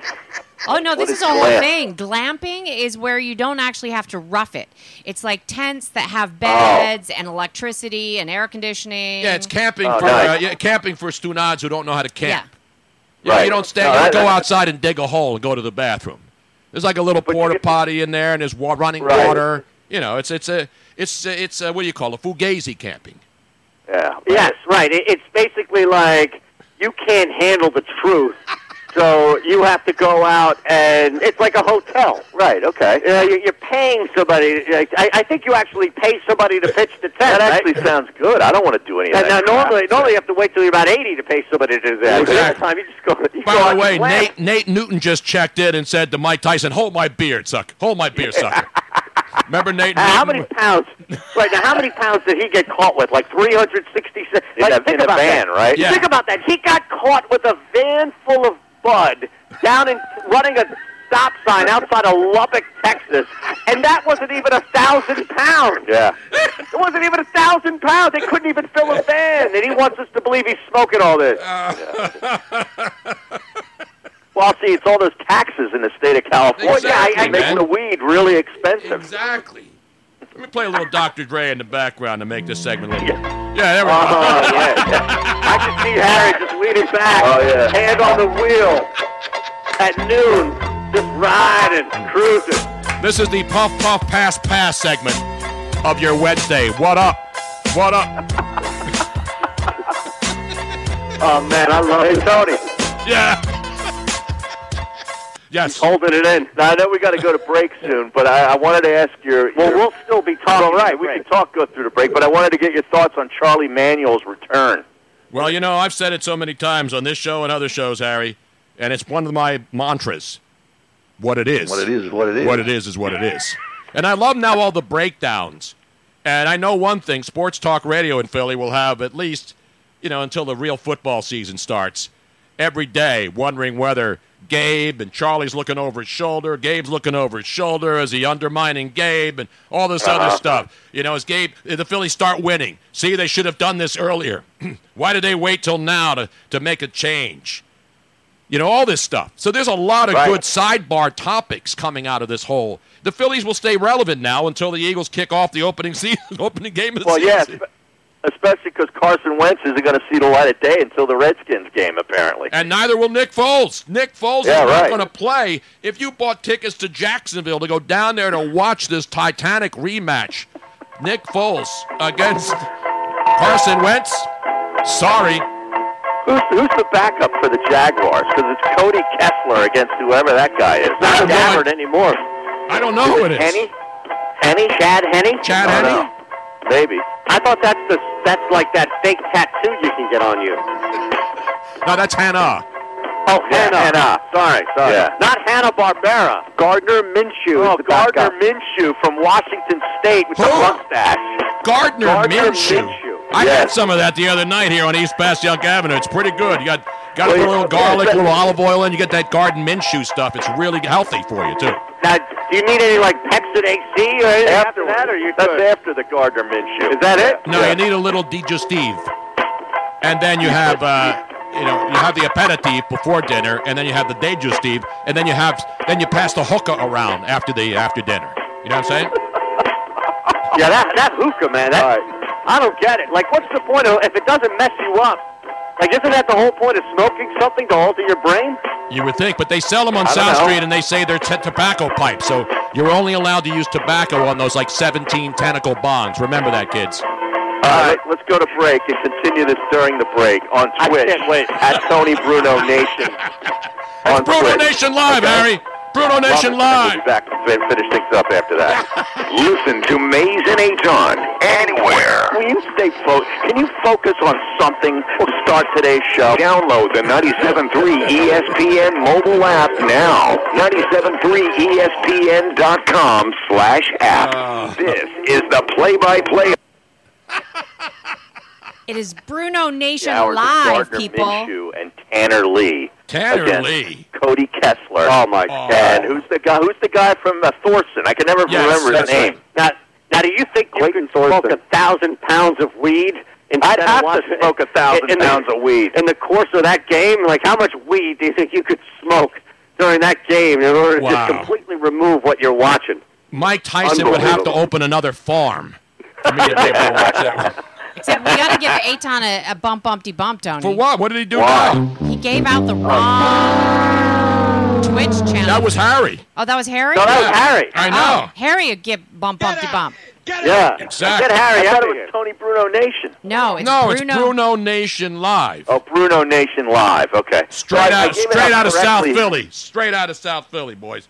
Oh no, this is is a whole glamp? thing. Glamping is where you don't actually have to rough it. It's like tents that Oh. have beds and electricity and air conditioning. yeah, it's camping Oh, for nice. uh, yeah, camping for stunads who don't know how to camp. Yeah. Yeah, Right. you don't stay. No, you don't that- go that- outside and dig a hole and go to the bathroom. There's like a little porta potty in there, and there's wa- running Right. water. You know, it's it's a it's a, it's a, what do you call it? Fugazi camping. Yeah. Yes, right. It, it's basically like you can't handle the truth, so you have to go out and it's like a hotel. Right. Okay. Uh, you- you're paying somebody. like, I, I think you actually pay somebody to pitch the tent. That right? actually sounds good. I don't want to do any of And that. now, crap. normally, normally you have to wait till you're about 80 to pay somebody to do that. Exactly. This time, you just go. You By out the way. Nate Nate Newton just checked in and said to Mike Tyson, "Hold my beard, suck. Hold my beard, sucker." Remember Nate? Uh, how many pounds? Right now, how many pounds did he get caught with? Like 366. In like, a- think in a van, that. right? Yeah. Think about that. He got caught with a van full of bud down and running a stop sign outside of Lubbock, Texas, and that wasn't even a thousand pounds. Yeah. It wasn't even a thousand pounds. They couldn't even fill a van, and he wants us to believe he's smoking all this. Uh. Well, see, it's all those taxes in the state of California. Exactly, It makes man. the weed really expensive. Exactly. Let me play a little Dr. Dre in the background to make this segment a little. Yeah, there we go. Oh yeah, I can see Harry just leaning back, Oh, yeah. hand on the wheel at noon, just riding, cruising. This is the Puff Puff Pass Pass segment of your Wednesday. What up? What up? Oh man, I love Hey, it. Tony, Yeah. Yes. Holding it in. now I know we got to go to break soon, but I, I wanted to ask your. Well, your we'll still be talking. All right, we can talk go through the break, but I wanted to get your thoughts on Charlie Manuel's return. Well, you know, I've said it so many times on this show and other shows, Harry, and it's one of my mantras. What it is. What it is is what it is. What it is is what it is. And I love now all the breakdowns. And I know one thing sports talk radio in Philly will have at least, you know, until the real football season starts, every day wondering whether Gabe and Charlie's looking over his shoulder, Gabe's looking over his shoulder, is he undermining Gabe, and all this other uh-huh. stuff. You know, as Gabe, the Phillies start winning. See, they should have done this earlier. Why did they wait till now to, to make a change? You know, all this stuff. So there's a lot of Right. good sidebar topics coming out of this whole. The Phillies will stay relevant now until the Eagles kick off the opening season, opening game of the Well, season. espe- especially because Carson Wentz isn't going to see the light of day until the Redskins game, apparently. And neither will Nick Foles. Nick Foles Yeah, is not going to play. If you bought tickets to Jacksonville to go down there to watch this Titanic rematch, Nick Foles against Carson Wentz. Sorry. Who's, who's the backup for the Jaguars? Because it's Cody Kessler against whoever that guy is. Not Gabbard anymore. I don't know who it is. Henny? Henny? Chad Henne? Chad Henne? Know. Maybe. I thought that's the that's like that fake tattoo you can get on you. No, that's Hannah. Oh, Yeah, Hannah. Hannah. Sorry, sorry. Yeah. Not Hanna-Barbera. Gardner Minshew. Oh, is the Gardner. Minshew from Washington State with the Who? mustache. Gardner, Gardner Minshew. Minshew. I had some of that the other night here on East Passaic Avenue. It's pretty good. You got got to Well, put a little garlic, a little olive oil in. You get that Garden Minshew stuff. It's really healthy for you too. Now, do you need any like Pepcid AC or anything after Afterwards. that, or you That's good? after the Gardner Minshew. Is that it? No, Yeah. you need a little digestive, and then you have uh, you know you have the aperitif before dinner, and then you have the digestive, and then you have then you pass the hookah around after the after dinner. You know what I'm saying? Yeah, that that hookah, man. That, All right. I don't get it. Like, what's the point of if it doesn't mess you up? Like, isn't that the whole point of smoking something to alter your brain? You would think, but they sell them on South know. Street, and they say they're t- tobacco pipes, so you're only allowed to use tobacco on those like 17 tentacle bongs. Remember that, kids. All right, let's go to break and continue this during the break on Twitch. I Twitch can't wait. at Tony Bruno Nation. on Bruno Twitch. Nation Live, Okay? Harry. Bruno Nation Love. Live. We'll be back to fin- finish things up after that. Listen to Mayes and Eitan anywhere. Will you stay fo- Can you focus on something? We'll start today's show. Download the 97.3 ESPN mobile app now. 97.3ESPN.com slash app. Oh. This is the play-by-play. It is Bruno Nation Live, people. Minshew and Tanner Lee. Tanner against Lee. Cody Kessler. Oh my Oh. And who's the guy? Who's the guy from uh, Thorson? I can never Yes, remember his name. right. Now, now, do you think you Clayton could smoke a thousand pounds of weed instead I'd have watching to smoke a thousand in the- pounds of weed. in the course of that game? Like, how much weed do you think you could smoke during that game in order to just completely remove what you're watching? Mike Tyson would have to open another farm for me to be able to watch that. Except we got to give Eitan a, a bump, bumpty bump, Tony. For what? What did he do Why? now? He gave out the oh. wrong Twitch channel. That was Harry. Oh, that was Harry? No, that was Harry. I Oh, know. Harry would give bump, bumpty bump. Yeah, Exactly. Get Harry I thought it of was here. Tony Bruno Nation. No, it's no, Bruno. it's Bruno Nation Live. Oh, Bruno Nation Live. Okay. Straight So I- I out, straight out of South Philly. Straight out of South Philly, boys.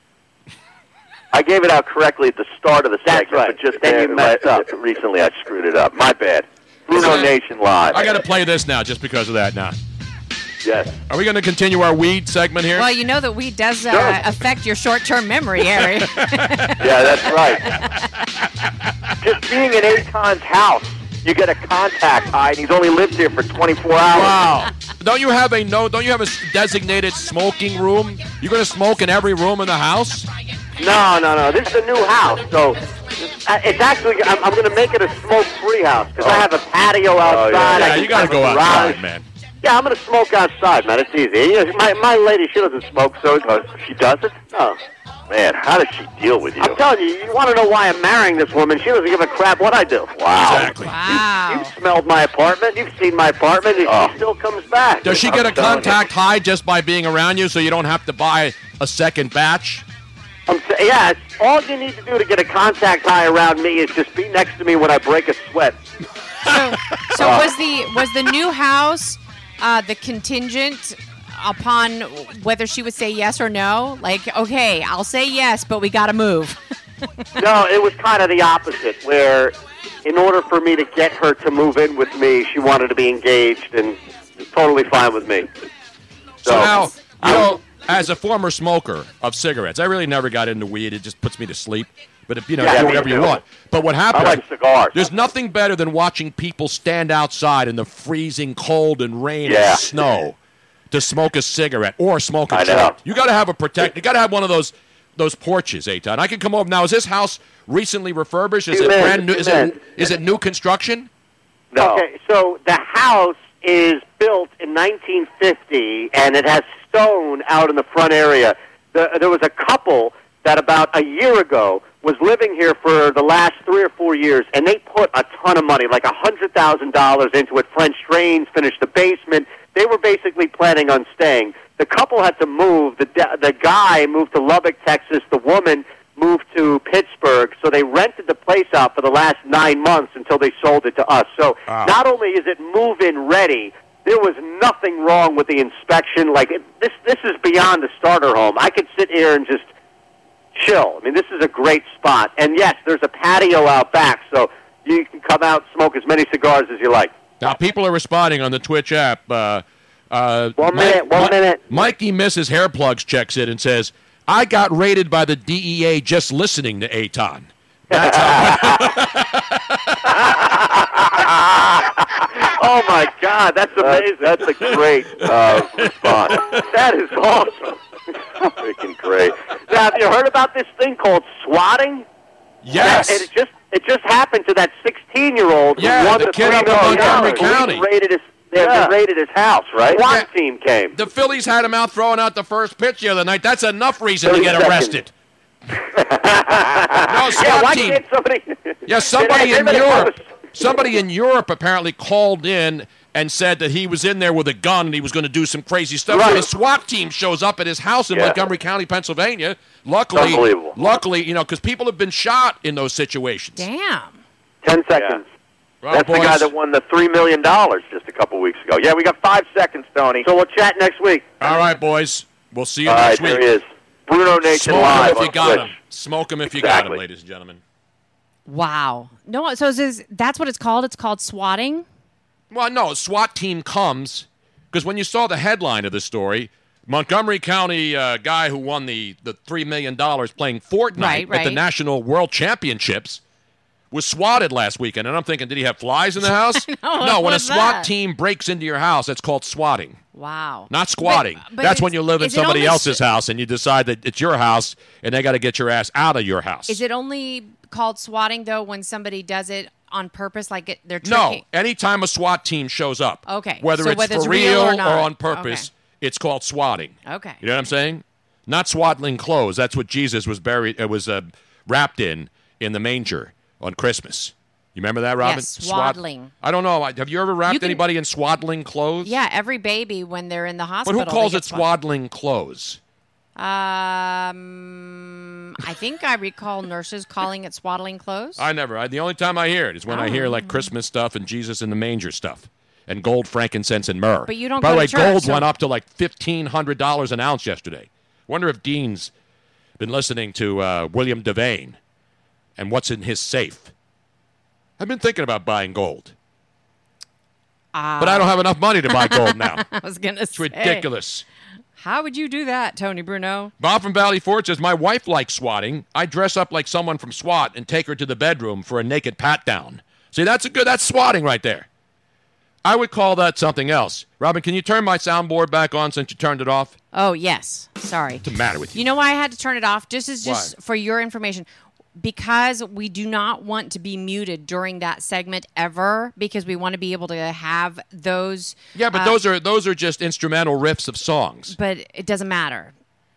I gave it out correctly at the start of the That's segment, right. but just Then you there- messed uh, up. Recently, I screwed it up. My bad. Bruno Nation Live. I got to play this now just because of that now. Yes. Are we going to continue our weed segment here? Well, you know that weed does uh, Sure. affect your short-term memory, Harry. Yeah, that's right. just being in Eitan's house, you get a contact high, and he's only lived here for 24 hours. Wow. Don't you have a no? Don't you have a designated smoking room? You're going to smoke in every room in the house? No, no, no. This is a new house, so uh, it's actually. I'm, I'm going to make it a smoke-free house because I have a patio outside. yeah. Yeah, you got to go garage. outside, man. Yeah, I'm going to smoke outside, man. It's easy. Yeah, My my lady, she doesn't smoke, so it's, She doesn't? no. Man, how does she deal with you? I'm telling you, you want to know why I'm marrying this woman? She doesn't give a crap what I do. Wow. Exactly. wow. You've smelled my apartment. You've seen my apartment. And Oh. she still comes back. Does she I'm get a telling you. contact high just by being around you, so you don't have to buy a second batch? I'm sa- yeah, all you need to do to get a contact high around me is just be next to me when I break a sweat. So, so uh. was the was the new house uh, the contingent upon whether she would say yes or no? Like, okay, I'll say yes, but we got to move. no, it was kind of the opposite, where in order for me to get her to move in with me, she wanted to be engaged and totally fine with me. So now, you know, as a former smoker of cigarettes, I really never got into weed. It just puts me to sleep. But if you know, Yeah, do whatever you want. But what happens? I like cigars. There's nothing better than watching people stand outside in the freezing cold and rain Yeah. and snow to smoke a cigarette or smoke a know. joint. You got to have a protect. You got to have one of those those porches, Eitan. I can come over now. Is this house recently refurbished? Is Two it men, brand new? Is men. it is it new construction? No. Okay, so the house is built in 1950, and it has stone out in the front area. The, there was a couple that about a year ago was living here for the last three or four years, and they put a ton of money, like a hundred thousand dollars, into it. French drains, finished the basement. They were basically planning on staying. The couple had to move. The the guy moved to Lubbock, Texas. The woman moved to Pittsburgh, so they rented the place out for the last nine months until they sold it to us. So Ah. not only is it move-in ready, there was nothing wrong with the inspection. Like it, this, this is beyond a starter home. I could sit here and just chill. I mean, this is a great spot. And yes, there's a patio out back, so you can come out smoke as many cigars as you like. Now, people are responding on the Twitch app. Uh, uh, One minute, one minute. Mikey Mrs. Hair Plugs checks in and says, I got raided by the DEA just listening to Eitan. That's oh my God, that's amazing. That's a great uh, response. that is awesome. Freaking great. Now, have you heard about this thing called swatting? Yes. And it just it just happened to that 16 year old who Yeah, won the the, kid up in Montgomery. County. Raided his, they, Yeah. raided his house, right? SWAT Yeah. team came. The Phillies had him out throwing out the first pitch the other night. That's enough reason to get seconds. arrested. no, yeah, team. somebody? Yeah, somebody in Europe. Somebody in Europe apparently called in and said that he was in there with a gun and he was going to do some crazy stuff. So Right. the SWAT team shows up at his house in Yeah. Montgomery County, Pennsylvania. Luckily, Unbelievable. luckily, you know, because people have been shot in those situations. Damn. Ten seconds. Well, That's the guy that won the three million dollars just a couple weeks ago. Yeah, we got five seconds, Tony. So we'll chat next week. All right, boys. We'll see you All right, next there week. he is. Bruno Nation Smoke live him if you got Twitch. him. Smoke him if you got him, ladies and gentlemen. Wow. No, so is this, that's what it's called? It's called swatting? Well, no, SWAT team comes because when you saw the headline of the story, Montgomery County uh, guy who won the, the $3 million playing Fortnite Right, at the. National World Championships was swatted last weekend. And I'm thinking, did he have flies in the house? know, no, when a SWAT that? team breaks into your house, that's called swatting. Wow. Not squatting. But- but That's when you live in somebody else's house and you decide that it's your house and they got to get your ass out of your house. Is it only called swatting, though, when somebody does it on purpose, like it, they're No, tricking? anytime a SWAT team shows up, Okay, whether so it's whether for it's real or not. on purpose, it's called swatting. Okay. You know what I'm saying? Not swaddling clothes. That's what Jesus was buried. It was uh, wrapped in in the manger on Christmas. You remember that, Robin? Yes, Swad- swaddling. I don't know. Have you ever wrapped You can- anybody in swaddling clothes? Yeah, every baby when they're in the hospital. But who calls it swaddling clothes? Um, I think I recall nurses calling it swaddling clothes. I never. I, the only time I hear it is when I hear Oh. like Christmas stuff and Jesus in the manger stuff and gold, frankincense, and myrrh. But you don't By go the to way, church, gold so- went up to like fifteen hundred dollars an ounce yesterday. Wonder if Dean's been listening to uh, William Devane and what's in his safe. I've been thinking about buying gold, but I don't have enough money to buy gold now. I was gonna It's say ridiculous. How would you do that, Tony Bruno? Bob from Valley Forge says, My wife likes swatting. I dress up like someone from SWAT and take her to the bedroom for a naked pat down. See, that's a good, that's swatting right there. I would call that something else. Robin, can you turn my soundboard back on since you turned it off? Oh yes, sorry. What's the matter with you? You know why I had to turn it off? Just as just Why? for your information, because we do not want to be muted during that segment ever, because we want to be able to have those. Yeah, but uh, those are those are just instrumental riffs of songs. But it doesn't matter.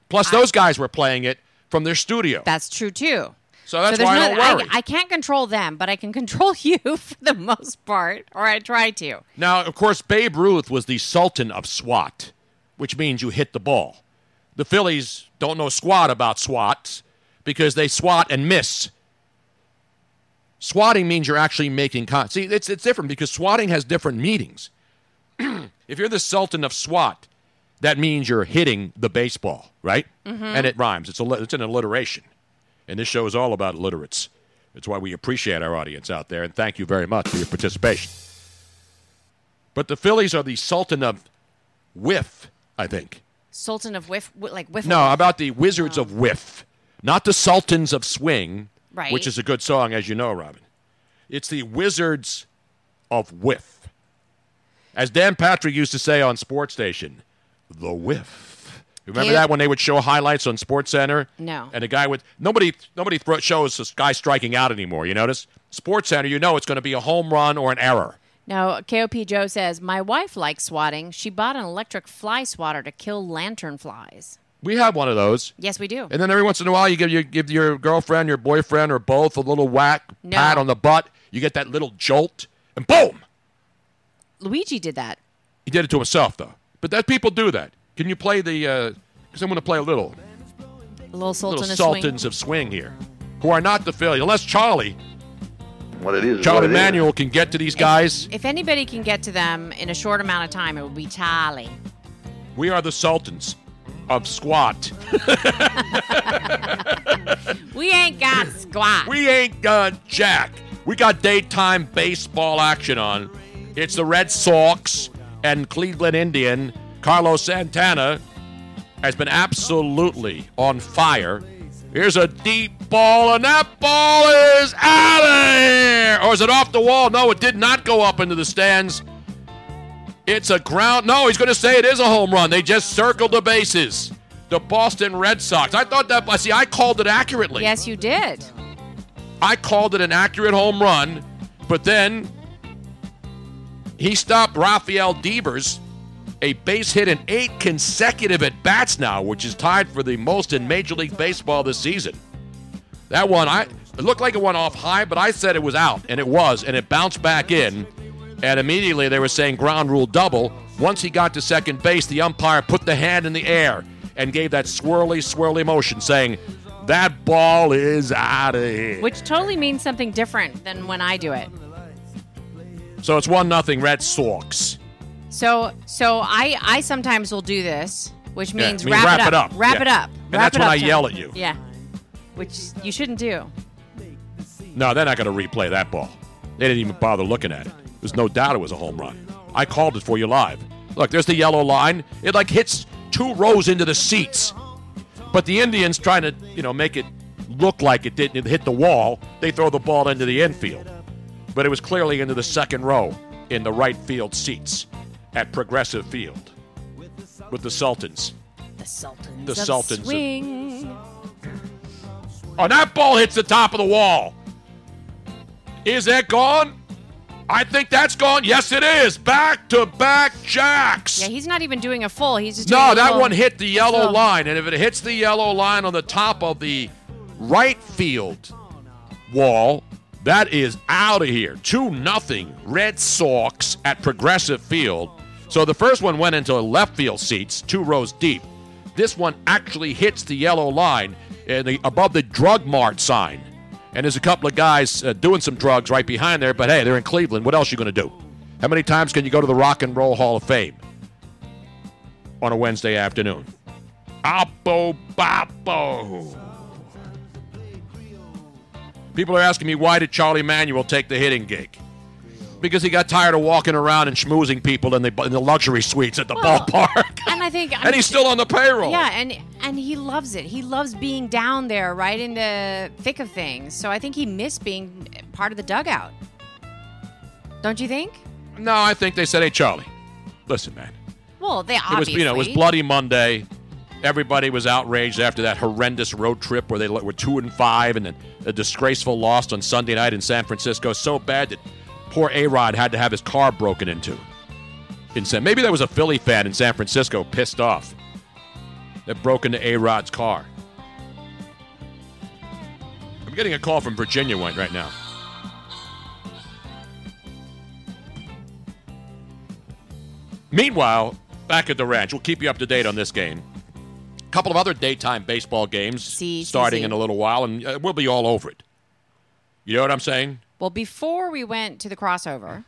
Plus, those guys were playing it from their studio. That's true too. So that's there's why I no- don't worry. I, can't control them, but I can control you for the most part, or I try to. Now, of course, Babe Ruth was the sultan of SWAT, which means you hit the ball. The Phillies don't know squat about SWATs because they swat and miss. Swatting means you're actually making con. See, it's it's different because swatting has different meanings. if you're the sultan of SWAT, that means you're hitting the baseball, right? Mhm. And it rhymes. It's a it's an alliteration, and this show is all about alliterates. That's why we appreciate our audience out there, and thank you very much for your participation. But the Phillies are the sultan of whiff, I think. Sultan of whiff, like whiff. No, about the Wizards of Whiff, not the Sultans of Swing, Right. which is a good song, as you know, Robin. It's the Wizards of Whiff. As Dan Patrick used to say on Sports Center, the whiff. Remember that when they would show highlights on Sports Center? No. And a guy would nobody nobody thro- shows this guy striking out anymore. You notice Sports Center, you know it's going to be a home run or an error. Now, KOP Joe says, My wife likes swatting. She bought an electric fly swatter to kill lantern flies. We have one of those. Yes, we do. And then every once in a while, you give you give your girlfriend, your boyfriend, or both a little whack, No. pat on the butt. You get that little jolt, and boom! Luigi did that. He did it to himself, though. But that people do that. Can you play the? Because I'm going to play a little. A little sultan little of swing. sultans of swing here, who are not the Phillies, unless Charlie. What it is. is Charlie what it is. Manuel can get to these guys. If anybody can get to them in a short amount of time, it would be Charlie. We are the sultans of squat. We ain't got squat. We ain't got jack. We got daytime baseball action on. It's the Red Sox and Cleveland Indian. Carlos Santana has been absolutely on fire. Here's a deep ball, and that ball is out of here. Or is it off the wall? No, it did not go up into the stands. It's a ground. No, he's going to say it is a home run. They just circled the bases. The Boston Red Sox. I thought that. I See, I called it accurately. Yes, you did. I called it an accurate home run, but then he stopped Rafael Devers, a base hit in eight consecutive at bats now, which is tied for the most in Major League Baseball this season. That one, I it looked like it went off high, but I said it was out, and it was, and it bounced back in. And immediately they were saying ground rule double. Once he got to second base, the umpire put the hand in the air and gave that swirly, swirly motion, saying, That ball is out of here. Which totally means something different than when I do it. So it's one nothing Red Sox. So so I I sometimes will do this, which Yeah, means I mean, wrap, wrap it it up. up. Wrap Yeah. it up. And Wrap that's it when up, I yell at you. Yeah. Which you shouldn't do. No, they're not going to replay that ball. They didn't even bother looking at it. There's no doubt it was a home run. I called it for you live. Look, there's the yellow line. It like hits two rows into the seats. But the Indians trying to, you know, make it look like it didn't hit the wall. They throw the ball into the infield. But it was clearly into the second row in the right field seats at Progressive Field with the Sultans. The Sultans. The of Sultans of- Swing. Oh, that ball hits the top of the wall. Is that gone? I think that's gone. Yes, it is. Back to back jacks. Yeah, he's not even doing a full. He's just No, that one hit the yellow line, and if it hits the yellow line on the top of the right field wall, that is out of here. Two nothing Red Sox at Progressive Field. So the first one went into left field seats, two rows deep. This one actually hits the yellow line and the, above the drug mart sign. And there's a couple of guys uh, doing some drugs right behind there, but hey, they're in Cleveland. What else are you going to do? How many times can you go to the Rock and Roll Hall of Fame on a Wednesday afternoon? Oppo Boppo. People are asking me why did Charlie Manuel take the hitting gig? Because he got tired of walking around and schmoozing people in the, in the luxury suites at the Well, ballpark. And I think and he's still on the payroll. Yeah, and and he loves it. He loves being down there, right in the thick of things. So I think he missed being part of the dugout. Don't you think? No, I think they said, hey, Charlie, listen, man. Well, they It was, obviously. you know, it was Bloody Monday. Everybody was outraged after that horrendous road trip where they were two and five, and then a disgraceful loss on Sunday night in San Francisco. So bad that poor A Rod had to have his car broken into. In San, maybe there was a Philly fan in San Francisco pissed off that broke into A Rod's car. I'm getting a call from Virginia one right now. Meanwhile, back at the ranch, we'll keep you up to date on this game. A couple of other daytime baseball games See, starting see. in a little while, and uh, we'll be all over it. You know what I'm saying? Well, before we went to the crossover,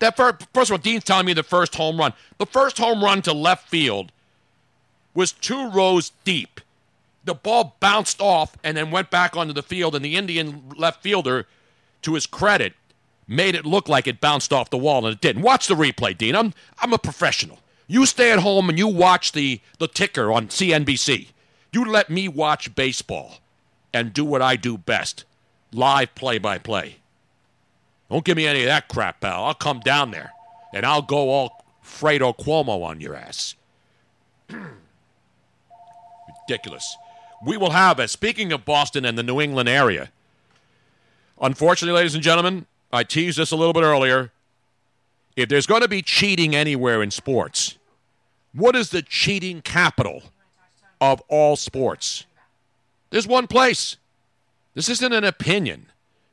That first, first of all, Dean's telling me the first home run. The first home run to left field was two rows deep. The ball bounced off and then went back onto the field, and the Indian left fielder, to his credit, made it look like it bounced off the wall, and it didn't. Watch the replay, Dean. I'm, I'm a professional. You stay at home and you watch the, the ticker on CNBC. You let me watch baseball and do what I do best live play by play. Don't give me any of that crap, pal. I'll come down there and I'll go all Fredo Cuomo on your ass. Ridiculous. We will have, as speaking of Boston and the New England area, unfortunately, ladies and gentlemen, I teased this a little bit earlier. If there's going to be cheating anywhere in sports, what is the cheating capital of all sports? There's one place. This isn't an opinion,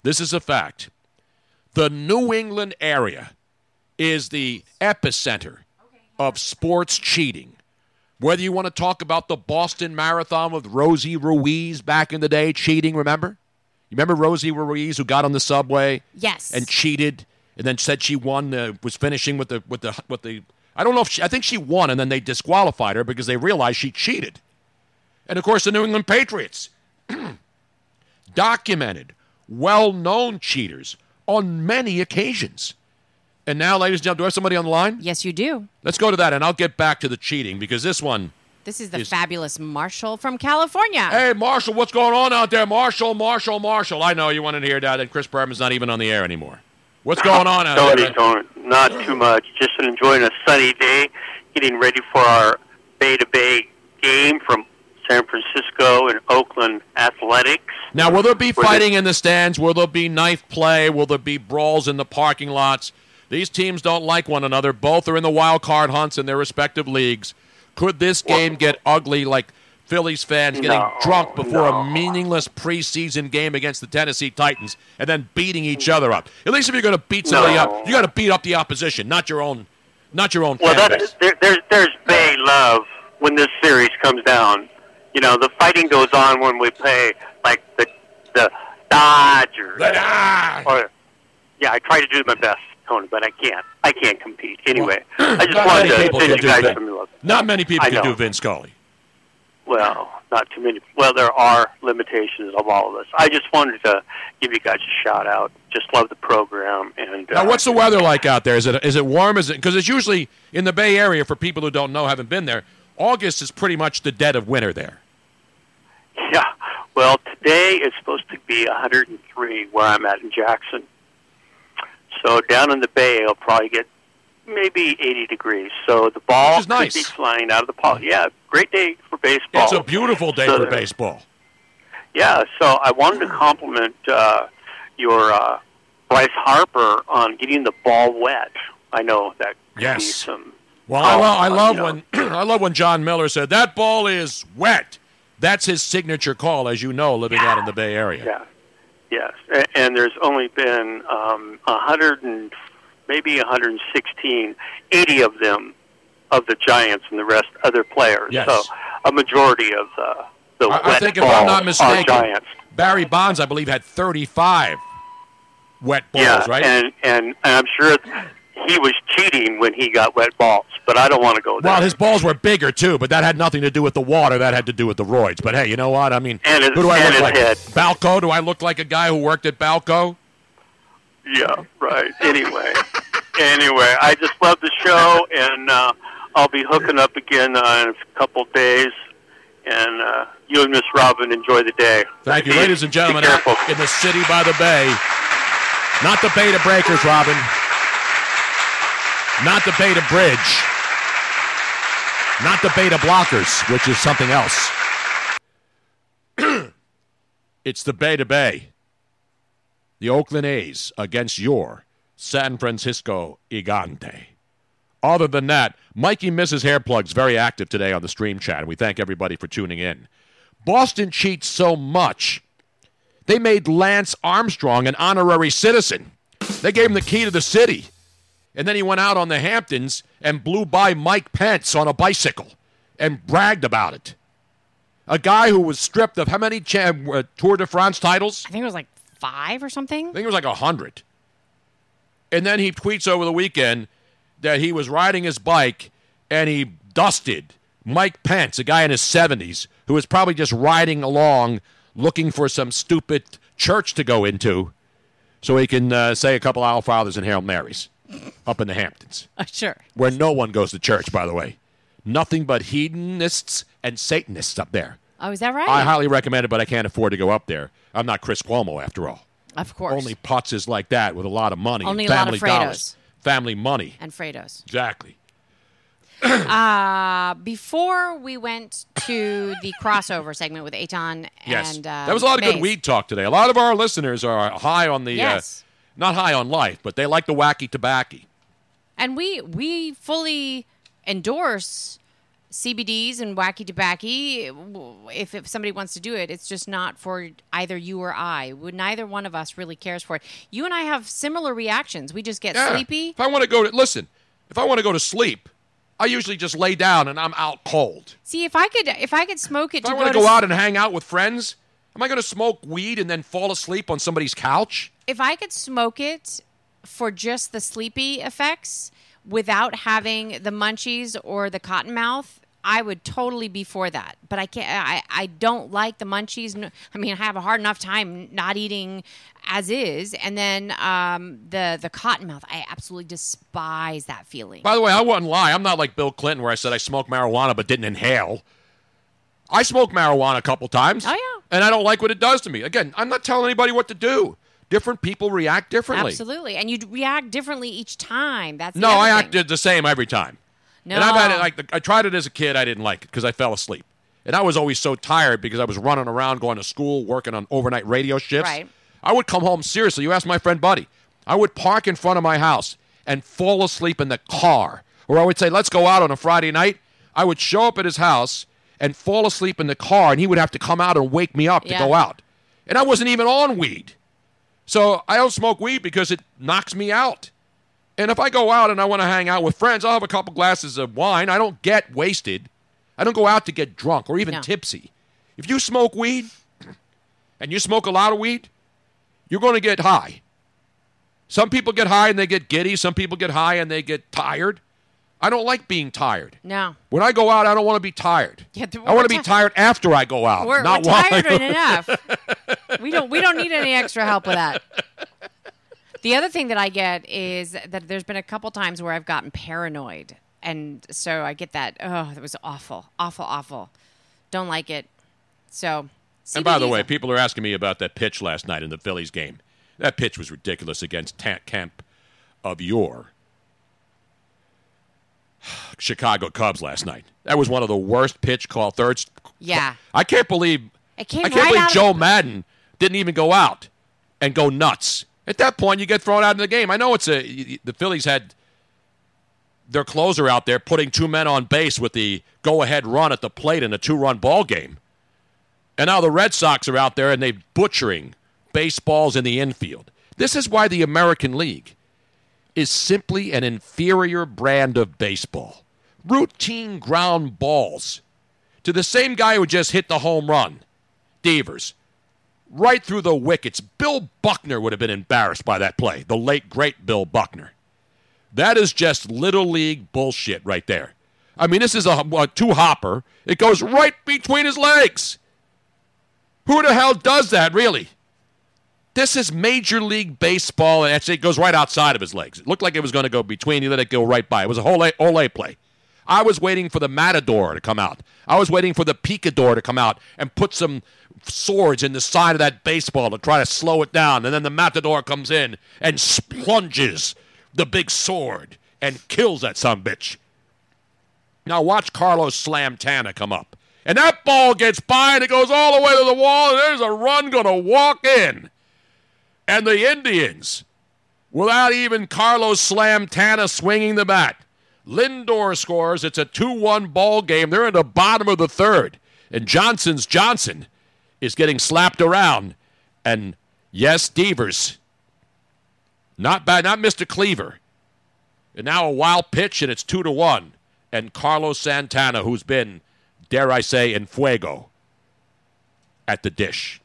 this is a fact. The New England area is the epicenter of sports cheating. Whether you want to talk about the Boston Marathon with Rosie Ruiz back in the day cheating, remember? You remember Rosie Ruiz who got on the subway Yes. and cheated and then said she won uh, was finishing with the with the with the I don't know if she, I think she won and then they disqualified her because they realized she cheated. And of course the New England Patriots documented well-known cheaters on many occasions. And now ladies and gentlemen, do I have somebody on the line? Yes, you do. Let's go to that and I'll get back to the cheating because this one This is the Is- fabulous Marshall from California. Hey, Marshall, what's going on out there? Marshall, Marshall, Marshall. I know you wanted to hear that, and Chris Berman's not even on the air anymore. What's going on out Tony, there? Tony, not too much. Just enjoying a sunny day, getting ready for our Bay to Bay game from San Francisco and Oakland Athletics. Now, will there be fighting in the stands? Will there be knife play? Will there be brawls in the parking lots? These teams don't like one another. Both are in the wild card hunts in their respective leagues. Could this game get ugly like Phillies fans getting No, drunk before no. a meaningless preseason game against the Tennessee Titans and then beating each other up? At least if you're going to beat somebody No. up, you got to beat up the opposition, not your own, not your own Well, that, there, there's there's Bay love when this series comes down. You know, the fighting goes on when we play like the the Dodgers. Or, yeah, I try to do my best, Tony, but I can't. I can't compete. Anyway, I just wanted to send you guys that. some love. Not many people I can do know. Vin Scully. Well, not too many. Well, there are limitations of all of us. I just wanted to give you guys a shout out. Just love the program, and uh, Now, what's the weather like out there? Is it is it warm? Is it because it's usually in the Bay Area for people who don't know, haven't been there. August is pretty much the dead of winter there. Yeah. Well, today is supposed to be 103 where I'm at in Jackson. So down in the Bay, it'll probably get maybe 80 degrees. So the ball Which is nice. could be flying out of the ball. Yeah, great day for baseball. It's a beautiful day So- for baseball. Yeah. So I wanted to compliment uh, your uh, Bryce Harper on getting the ball wet. I know that could be Yes. some. Well, I, lo- I uh, love you know, when I love when Jon Miller said that ball is wet. That's his signature call, as you know, living out in the Bay Area. Yeah. Yes, A- and there's only been um, a hundred and maybe 116, 80 of them of the Giants, and the rest other players. Yes. So a majority of the the I, wet I think if I'm not mistaken, Giants. Barry Bonds, I believe, had 35 wet balls, yeah, right? and, and and I'm sure he was cheating when he got wet balls, but I don't want to go there. well, his balls were bigger too, but that had nothing to do with the water. That had to do with the roids. But hey, you know what? I mean, And his- who do I look like? head. Balco? Do I look like a guy who worked at Balco? Yeah, right. Anyway, anyway, I just love the show, and uh, I'll be hooking up again uh, in a couple days. And uh, you and Miss Robin enjoy the day. Thank you, ladies and gentlemen, in the city by the bay. Not the Bay to Breakers, Robin. Not the Beta Bridge. Not the Beta Blockers, which is something else. it's the Beta Bay. The Oakland A's against your San Francisco Gigante. Other than that, Mikey Mrs. Hairplug's very active today on the stream chat, and we thank everybody for tuning in. Boston cheats so much, they made Lance Armstrong an honorary citizen. They gave him the key to the city. And then he went out on the Hamptons and blew by Mike Pence on a bicycle and bragged about it. A guy who was stripped of how many uh, Tour de France titles? I think it was like five or something. I think it was like a hundred. And then he tweets over the weekend that he was riding his bike and he dusted Mike Pence, a guy in his 70s, who was probably just riding along looking for some stupid church to go into so he can uh, say a couple of Our Fathers and Hail Marys up in the Hamptons, Uh, sure. where no one goes to church, by the way. Nothing but hedonists and Satanists up there. Oh, is that right? I highly recommend it, but I can't afford to go up there. I'm not Chris Cuomo, after all. of course. Only putzes like that with a lot of money. Only a lot family of Fredos. dollars. Family money. and Fredos. Exactly. uh, before we went to the crossover segment with Eitan Yes. and uh, that was a lot of good weed talk today. A lot of our listeners are high on the, Yes. uh, not high on life, but they like the wacky tobacco. And we we fully endorse CBDs and wacky tobacco. If, if somebody wants to do it, it's just not for either you or I. Neither one of us really cares for it. You and I have similar reactions. We just get Yeah. sleepy. If I want to go to, listen, if I want to go to sleep, I usually just lay down and I'm out cold. See, if I could, if I could smoke it If I to want go to go to out and hang out with friends, am I going to smoke weed and then fall asleep on somebody's couch? If I could smoke it for just the sleepy effects without having the munchies or the cotton mouth, I would totally be for that. But I can't. I, I don't like the munchies. No- I mean, I have a hard enough time not eating as is, and then um, the the cotton mouth. I absolutely despise that feeling. By the way, I wouldn't lie. I'm not like Bill Clinton where I said I smoked marijuana but didn't inhale. I smoked marijuana a couple times. Oh, yeah. And I don't like what it does to me. Again, I'm not telling anybody what to do. Different people react differently. Absolutely, and you react differently each time. That's the No, I acted the same every time. No, And I've had it like I tried it as a kid. I didn't like it because I fell asleep, and I was always so tired because I was running around, going to school, working on overnight radio shifts. Right. I would come home seriously. You ask my friend Buddy. I would park in front of my house and fall asleep in the car, or I would say, "Let's go out on a Friday night." I would show up at his house and fall asleep in the car, and he would have to come out and wake me up to Yeah. go out, and I wasn't even on weed. So I don't smoke weed because it knocks me out. And if I go out and I want to hang out with friends, I'll have a couple glasses of wine. I don't get wasted. I don't go out to get drunk or even No. tipsy. If you smoke weed and you smoke a lot of weed, you're going to get high. Some people get high and they get giddy. Some people get high and they get tired. I don't like being tired. No. When I go out, I don't want to be tired. Yeah, I want to be tired after I go out, We're, not we're while tired enough. we don't we don't need any extra help with that. The other thing that I get is that there's been a couple times where I've gotten paranoid, and so I get that. Oh, that was awful, awful, awful. Don't like it. So. And by the way, people are asking me about that pitch last night in the Phillies game. That pitch was ridiculous against Ta- Kemp of your Chicago Cubs last night. That was one of the worst pitch call thirds. Yeah. I can't believe I can't right believe Joe Maddon didn't even go out and go nuts. At that point, you get thrown out of the game. I know it's a the Phillies had their closer out there putting two men on base with the go-ahead run at the plate in a two-run ball game. And now the Red Sox are out there and they're butchering baseballs in the infield. This is why the American League is simply an inferior brand of baseball. Routine ground balls to the same guy who just hit the home run, Devers, right through the wickets. Bill Buckner would have been embarrassed by that play, the late, great Bill Buckner. That is just little league bullshit right there. I mean, this is a, a two hopper. It goes right between his legs. Who the hell does that, really? This is Major League Baseball, and actually it goes right outside of his legs. It looked like it was going to go between. He let it go right by. It was a whole Olay play. I was waiting for the Matador to come out. I was waiting for the Picador to come out and put some swords in the side of that baseball to try to slow it down. And then the Matador comes in and plunges the big sword and kills that son bitch. Now watch Carlos slam Tana come up. And that ball gets by and it goes all the way to the wall, and there's a run going to walk in. And the Indians, without even Carlos Slamtana swinging the bat, Lindor scores. It's a 2 1 ball game. They're in the bottom of the third. And Johnson's Johnson is getting slapped around. And yes, Devers. Not bad, not Mr. Cleaver. And now a wild pitch, and it's 2 to 1. And Carlos Santana, who's been, dare I say, in fuego at the dish.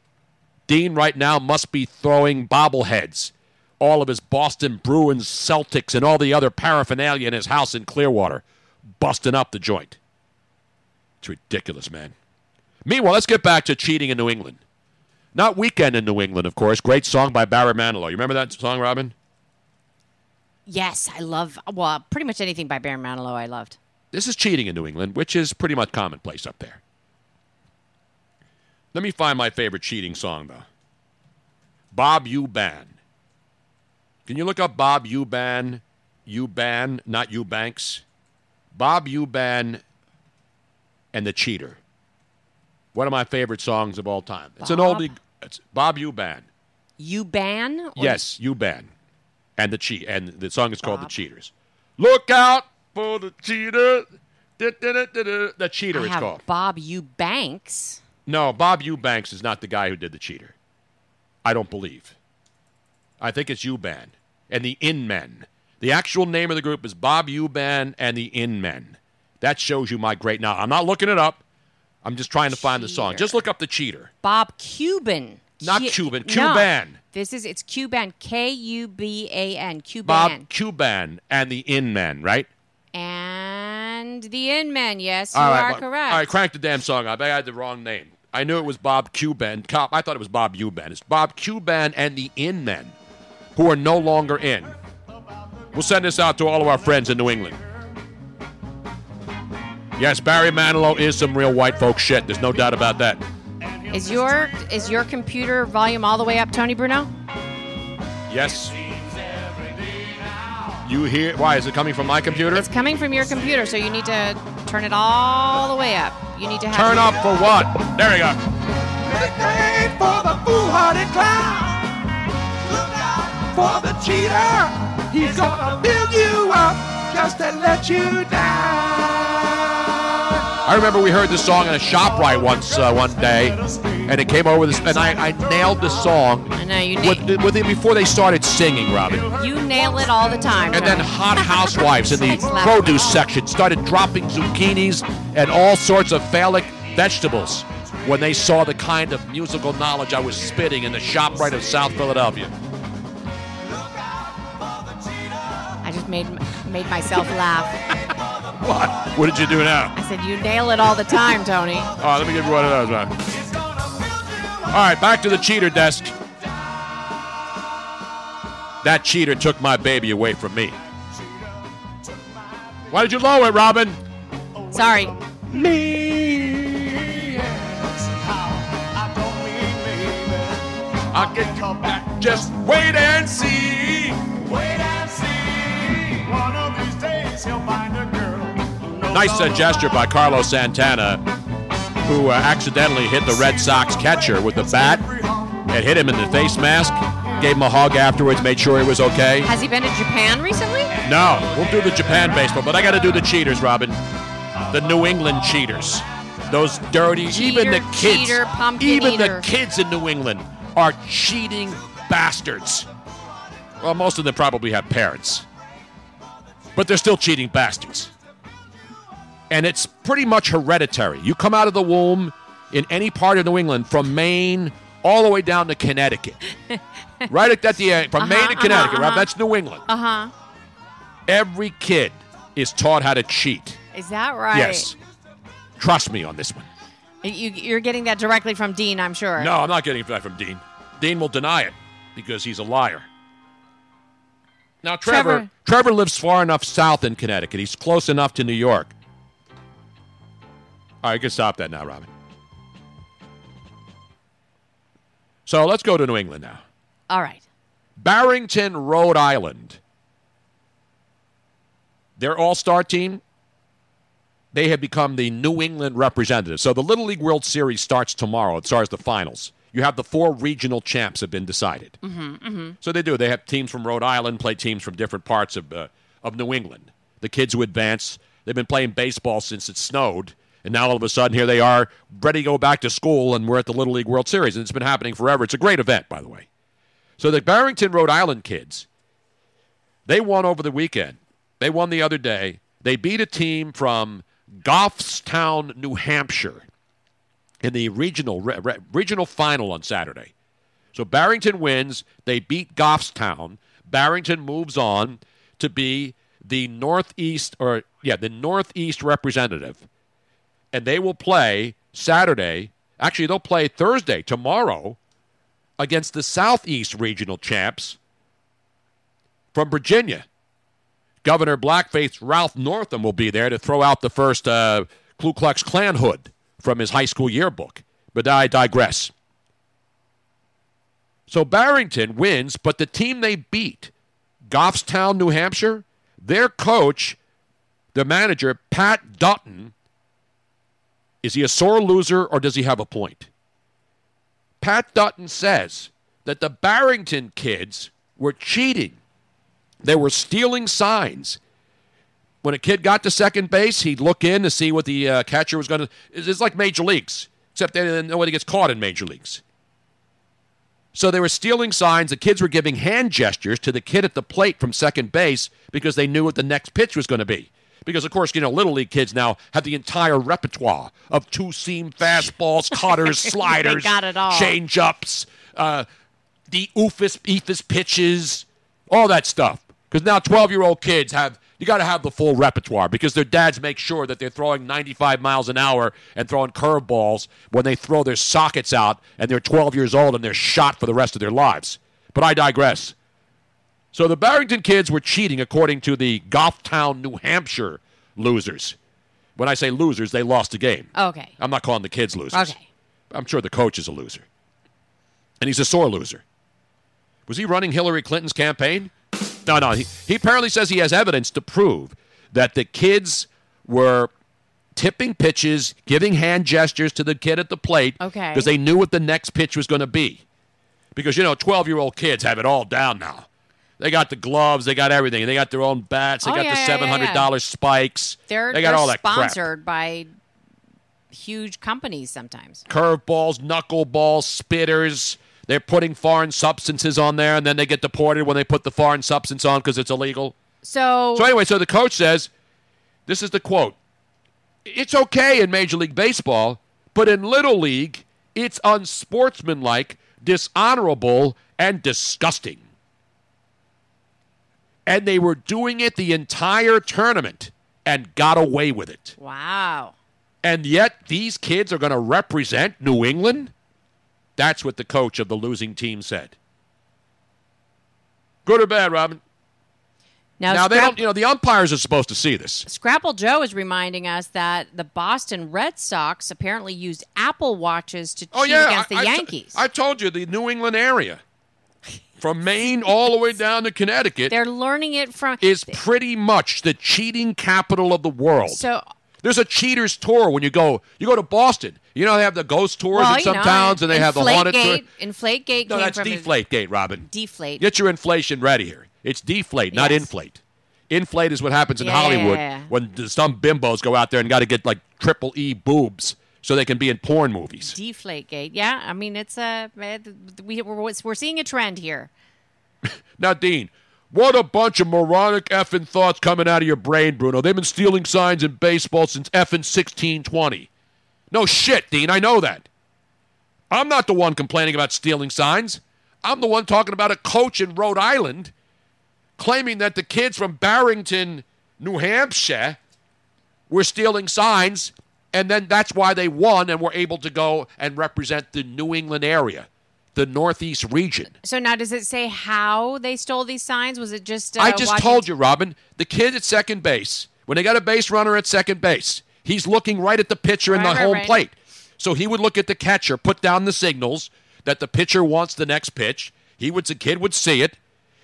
Dean right now must be throwing bobbleheads. All of his Boston Bruins, Celtics, and all the other paraphernalia in his house in Clearwater, busting up the joint. It's ridiculous, man. Meanwhile, let's get back to cheating in New England. Not Weekend in New England, of course. Great song by Barry Manilow. You remember that song, Robin? Yes, I love. Well, pretty much anything by Barry Manilow, I loved. This is cheating in New England, which is pretty much commonplace up there. Let me find my favorite cheating song, though. Bob Euban. Can you look up Bob Euban? Euban, not Eubanks. Bob Euban and the Cheater. One of my favorite songs of all time. It's an oldie. It's Bob Euban. You ban? Or- Yes, Euban. And the cheat and the song is called The Cheaters. Look out for the cheater. Da-da-da-da-da. The cheater I it's have called. Bob Eubanks. No, Bob Eubanks is not the guy who did the cheater. I don't believe. I think it's Euban and the In Men. The actual name of the group is Bob Euban and the In Men. That shows you my great now. I'm not looking it up. I'm just trying to find the song. Just look up the cheater. Bob Kuban. Not Cu- Cuban, No. Cuban. This is it's Cuban. K U B A N. Cuban. Bob Kuban and the In Men, right? And the In Men. Yes, you All right, are well, correct. All right, crank the damn song up. I had the wrong name. I knew it was Bob Kuban. Cop, I thought it was Bob Cuban. It's Bob Kuban and the In Men, who are no longer in. We'll send this out to all of our friends in New England. Yes, Barry Manilow is some real white folk shit. There's no doubt about that. Is your is your computer volume all the way up, Tony Bruno? Yes. You hear? Why is it coming from my computer? It's coming from your computer, so you need to turn it all the way up. You need to have Turn up for what? There we go. Ain't for the foolhardy clown. Look out for the cheater. He's gonna build you up just to let you down. I remember we heard this song in a shop right once uh, one day, and it came over this, and I, I nailed the song I know you with, with it before they started singing, Robin. You nail it all the time. And then hot housewives in the produce section started dropping zucchinis and all sorts of phallic vegetables when they saw the kind of musical knowledge I was spitting in the shop right of South Philadelphia. I just made made myself laugh. What? What did you do now? I said you nail it all the time, Tony. all right, let me give you one of those, man. All right, back to the cheater desk. That cheater took my baby away from me. Why did you lower it, Robin? Sorry. Me. I'll get you back. Just wait and see. Wait and see. One of these days he'll find a girl. Nice uh, gesture by Carlos Santana, who uh, accidentally hit the Red Sox catcher with the bat and hit him in the face mask. Gave him a hug afterwards, made sure he was okay. Has he been to Japan recently? No, we'll do the Japan baseball, but I got to do the cheaters, Robin. The New England cheaters. Those dirty, even the kids, cheater, even eater. the kids in New England are cheating bastards. Well, most of them probably have parents, but they're still cheating bastards. And it's pretty much hereditary. You come out of the womb in any part of New England, from Maine all the way down to Connecticut, right at the end, from Maine to Uh-huh, Connecticut. uh-huh, Right? uh-huh. That's New England. Uh huh. Every kid is taught how to cheat. Is that right? Yes. Trust me on this one. You, you're getting that directly from Dean, I'm sure. No, I'm not getting that from Dean. Dean will deny it because he's a liar. Now, Trevor, Trevor. Trevor lives far enough south in Connecticut. He's close enough to New York. All right, you can stop that now, Robin. So let's go to New England now. All right. Barrington, Rhode Island. Their all star team, they have become the New England representatives. So the Little League World Series starts tomorrow as far as the finals. You have the four regional champs have been decided. Mm-hmm, mm-hmm. So they do. They have teams from Rhode Island play teams from different parts of, uh, of New England. The kids who advance, they've been playing baseball since it snowed. And now all of a sudden, here they are, ready to go back to school, and we're at the Little League World Series. And it's been happening forever. It's a great event, by the way. So the Barrington, Rhode Island kids, they won over the weekend. They won the other day. They beat a team from Goffstown, New Hampshire, in the regional re- re- regional final on Saturday. So Barrington wins. They beat Goffstown. Barrington moves on to be the northeast or yeah the northeast representative, and they will play Saturday. Actually, they'll play Thursday tomorrow against the southeast regional champs from Virginia. Governor Blackface Ralph Northam will be there to throw out the first uh, Ku Klux Klan hood from his high school yearbook. But I digress. So Barrington wins, but the team they beat, Goffstown, New Hampshire, their coach, the manager, Pat Dutton, is he a sore loser or does he have a point? Pat Dutton says that the Barrington kids were cheating. They were stealing signs. When a kid got to second base, he'd look in to see what the uh, catcher was going to. It's like major leagues, except they, nobody gets caught in major leagues. So they were stealing signs. The kids were giving hand gestures to the kid at the plate from second base because they knew what the next pitch was going to be. Because, of course, you know, Little League kids now have the entire repertoire of two seam fastballs, cutters, sliders, got it all. change ups, uh, the oofus, eephus pitches, all that stuff. Because now 12 year old kids have, you got to have the full repertoire because their dads make sure that they're throwing 95 miles an hour and throwing curveballs when they throw their sockets out and they're 12 years old and they're shot for the rest of their lives. But I digress. So the Barrington kids were cheating according to the Goffstown, New Hampshire losers. When I say losers, they lost the game. Okay. I'm not calling the kids losers. Okay. I'm sure the coach is a loser. And he's a sore loser. Was he running Hillary Clinton's campaign? No, no. He, he apparently says he has evidence to prove that the kids were tipping pitches, giving hand gestures to the kid at the plate Okay. because they knew what the next pitch was going to be. Because, you know, 12 year old kids have it all down now. They got the gloves, they got everything. They got their own bats, they Oh, got yeah, the yeah, yeah, $700 yeah. spikes. They're, they got they're all that crap. sponsored by huge companies sometimes. curveballs, knuckleballs, spitters. They're putting foreign substances on there, and then they get deported when they put the foreign substance on because it's illegal. So, So anyway, so the coach says, this is the quote: "It's okay in Major League Baseball, but in Little League, it's unsportsmanlike, dishonorable, and disgusting." And they were doing it the entire tournament and got away with it. wow. And yet these kids are going to represent New England? That's what the coach of the losing team said. Good or bad, Robin? Now, Now, they don't, you know, the umpires are supposed to see this. Scrapple Joe is reminding us that the Boston Red Sox apparently used Apple watches to oh, cheat Oh, yeah. against the I, I t- Yankees. I told you, the New England area, from Maine all the way down to Connecticut, They're learning it from. is pretty much the cheating capital of the world. So There's a cheaters tour when you go. You go to Boston. You know they have the ghost tours well, in some know, towns, and they have the haunted tour. Inflategate- Inflategate No, that's deflate gate, Robin. Deflate. Get your inflation ready here. It's deflate, not inflate. Inflate is what happens in Yeah. Hollywood when some bimbos go out there and got to get like triple E boobs so they can be in porn movies. Deflate Deflategate. Yeah, I mean it's a we we're, we're seeing a trend here. Now, Dean, what a bunch of moronic effing thoughts coming out of your brain, Bruno. They've been stealing signs in baseball since effing 1620. No shit, Dean. I know that. I'm not the one complaining about stealing signs. I'm the one talking about a coach in Rhode Island claiming that the kids from Barrington, New Hampshire, were stealing signs, and then that's why they won and were able to go and represent the New England area, the Northeast region. So now, does it say how they stole these signs? Was it just? Uh, I just told you, Robin. The kid at second base, when they got a base runner at second base, he's looking right at the pitcher in the right, home right. plate. So he would look at the catcher, put down the signals that the pitcher wants the next pitch. He would, the kid would see it,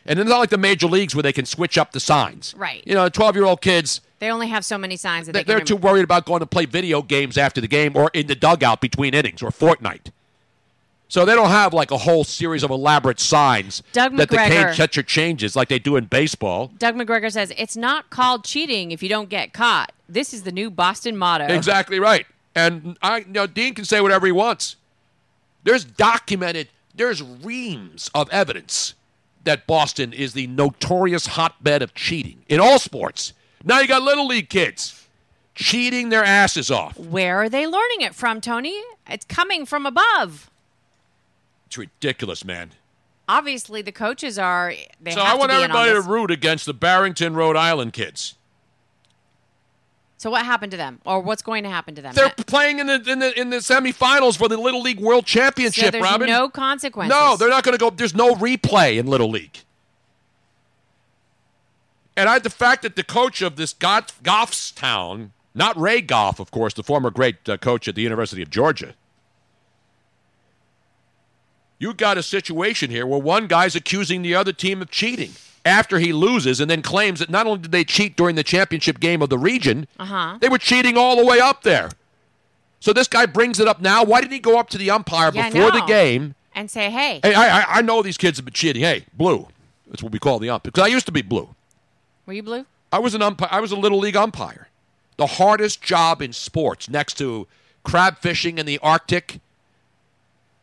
and it's not like the major leagues where they can switch up the signs. Right. You know, twelve-year-old kids. They only have so many signs that They, they're too worried about going to play video games after the game or in the dugout between innings or Fortnite. So they don't have like a whole series of elaborate signs Doug that the McGregor. cane catcher changes like they do in baseball. Doug McGregor says it's not called cheating if you don't get caught. This is the new Boston motto. Exactly right. And I, you know, Dean can say whatever he wants. There's documented, there's reams of evidence that Boston is the notorious hotbed of cheating in all sports. Now you got little league kids cheating their asses off. Where are they learning it from, Tony? It's coming from above. It's ridiculous, man. Obviously, the coaches are. They so have I want to be in on everybody to root against the Barrington, Rhode Island kids. So what happened to them, or what's going to happen to them? They're playing in the in the in the semifinals for the Little League World Championship, so there's Robin. no consequences. No, they're not going to go. There's no replay in Little League. And I, the fact that the coach of this Goff, Goffstown, not Ray Goff, of course, the former great uh, coach at the University of Georgia, you got a situation here where one guy's accusing the other team of cheating after he loses and then claims that not only did they cheat during the championship game of the region, Uh huh. they were cheating all the way up there. So this guy brings it up now. Why didn't he go up to the umpire Yeah, before the game? And say, hey, Hey, I, I, I know these kids have been cheating. Hey, blue. That's what we call the ump. Because I used to be blue. Were you blue? I was an umpire. I was a little league umpire. The hardest job in sports, next to crab fishing in the Arctic,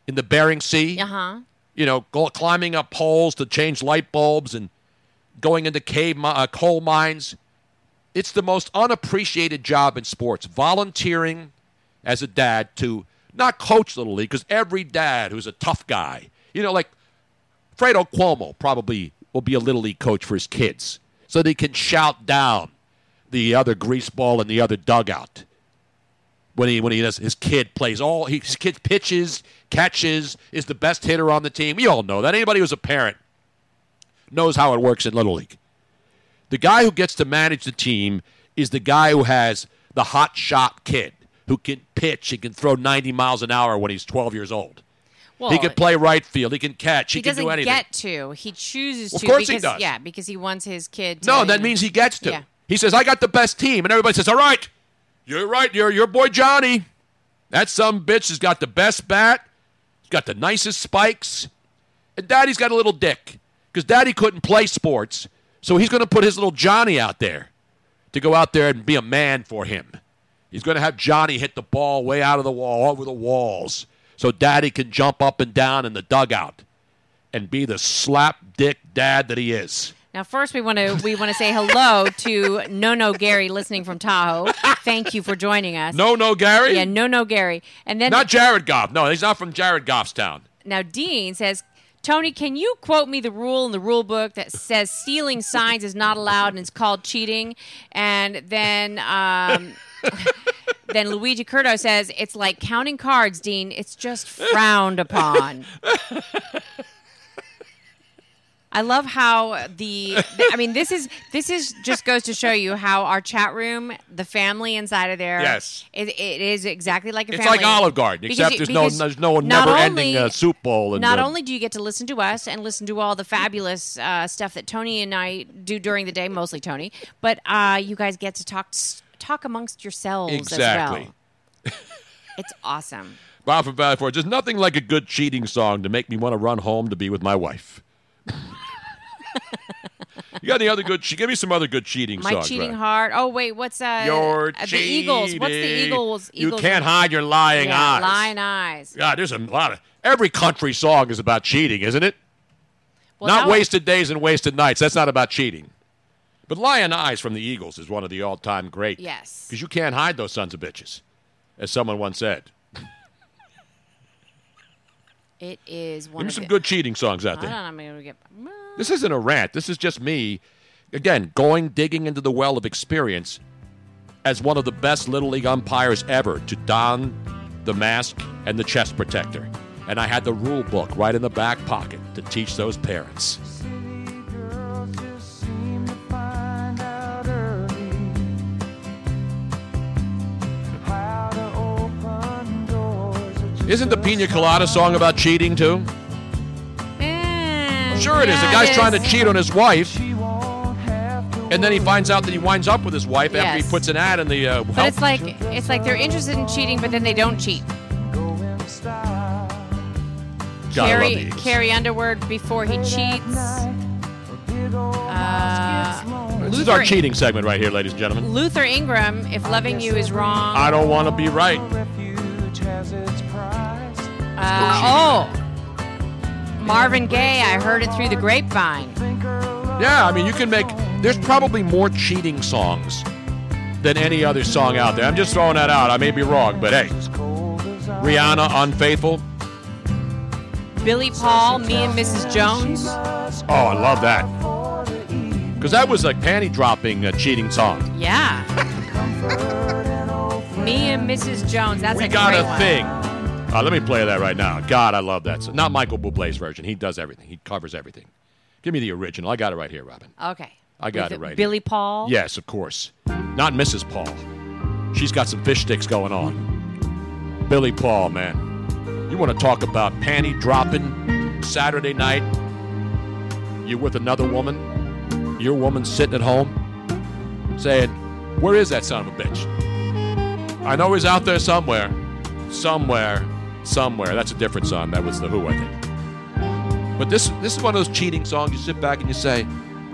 in the Bering Sea. Uh huh. You know, climbing up poles to change light bulbs and going into cave uh, coal mines. It's the most unappreciated job in sports. Volunteering as a dad to not coach Little League, because every dad who's a tough guy, you know, like Fredo Cuomo probably will be a Little League coach for his kids so they can shout down the other greaseball in the other dugout. When he when he does his kid plays all his kid pitches catches is the best hitter on the team. We all know that. Anybody who's a parent knows how it works in little league. The guy who gets to manage the team is the guy who has the hot shot kid who can pitch and can throw 90 miles an hour when he's 12 years old Well, he can play right field he can catch he, he can do anything get to. He chooses Of to. course he does. Yeah, because he wants his kid. To, No, that means he gets to. Yeah. He says, "I got the best team," and everybody says, "All right, you're right. You're your boy Johnny. That some bitch has got the best bat. He's got the nicest spikes, and Daddy's got a little dick because Daddy couldn't play sports, so he's going to put his little Johnny out there to go out there and be a man for him. He's going to have Johnny hit the ball way out of the wall, over the walls, so Daddy can jump up and down in the dugout." And be the slap dick dad that he is. Now, first we want to we want to say hello to No No Gary listening from Tahoe. Thank you for joining us. No, no, Gary. Yeah, No No Gary, and then Not Jared Goff. No, he's not from Jared Goff's town. now Dean says. Tony, can you quote me the rule in the rule book that says stealing signs is not allowed and it's called cheating? And then um, then Luigi Curto says it's like counting cards, Dean. It's just frowned upon. I love how the I mean this is this is just goes to show you how our chat room, the family inside of there, Yes. it, it is exactly like a It's family. like Olive Garden, except you- there's no there's no never-ending uh, soup bowl. And Not uh, only do you get to listen to us and listen to all the fabulous uh, stuff that Tony and I do during the day, mostly Tony, but uh, you guys get to talk talk amongst yourselves Exactly. as well. It's awesome. Bob from Valley Forge. There's nothing like a good cheating song to make me want to run home to be with my wife. you got any other good? che- Give me some other good cheating My songs. cheating right? heart. Oh wait, what's uh, You're uh, the Eagles? What's the cheating. Eagles? You can't hide your lying yeah, eyes. Lying eyes. God, there's a lot of every country song is about cheating, isn't it? Well, not wasted days and wasted nights. That's not about cheating. But Lyin' Eyes from the Eagles is one of the all-time great. Yes. Because you can't hide those sons of bitches, as someone once said. It is Give one me of some the- good cheating songs out I there. don't know. I'm gonna get. This isn't a rant. This is just me, again, going digging into the well of experience as one of the best Little League umpires ever to don the mask and the chest protector. And I had the rule book right in the back pocket to teach those parents. Isn't the Pina Colada song about cheating too? Sure it is. The guy's it trying to cheat on his wife, and then he finds out that he winds up with his wife after he puts an ad in the. Uh, But health- it's like it's like they're interested in cheating, but then they don't cheat. God, I love the Carrie Underwood before he cheats. Uh, This is our cheating segment right here, ladies and gentlemen. Luther Ingram, if loving you is wrong. I don't want to be right. Uh, oh, Marvin Gaye. I heard it through the grapevine. Yeah, I mean, you can make. There's probably more cheating songs than any other song out there. I'm just throwing that out. I may be wrong, but hey, Rihanna, Unfaithful. Billy Paul, me and Mrs. Jones. Oh, I love that. Because that was a panty dropping uh, cheating song. Yeah. me and Mrs. Jones. That's we a got great a one. thing. Uh, let me play that right now. God, I love that. song. Not Michael Bublé's version. He does everything. He covers everything. Give me the original. I got it right here, Robin. Okay. I got With it right. Billy here. Paul. Yes, of course. Not Mrs. Paul. She's got some fish sticks going on. Billy Paul, man. You want to talk about panty dropping Saturday night? You with another woman? Your woman sitting at home saying, Where is that son of a bitch? I know he's out there somewhere. Somewhere. Somewhere. That's a different song. That was The Who, I think. But this, this is one of those cheating songs you sit back and you say,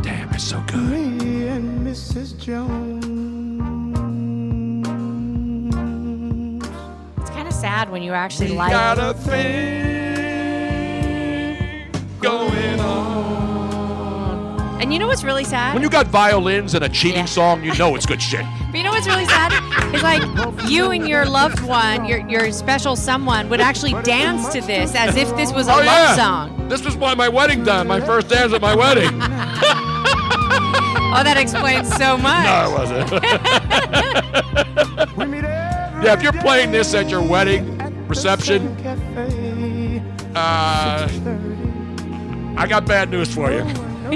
Damn, it's so good. Me and Mrs. Jones. It's kind of sad when you actually We like. got a thing going on. And And you know what's really sad? When you got violins and a cheating song, you know it's good shit. But you know what's really sad? It's like you and your loved one, your your special someone, would actually dance to this as if this was a oh love yeah, song. this was my my wedding done. My first dance at my wedding. Oh, that explains so much. No, it wasn't. yeah, if you're playing this at your wedding reception, uh, I got bad news for you.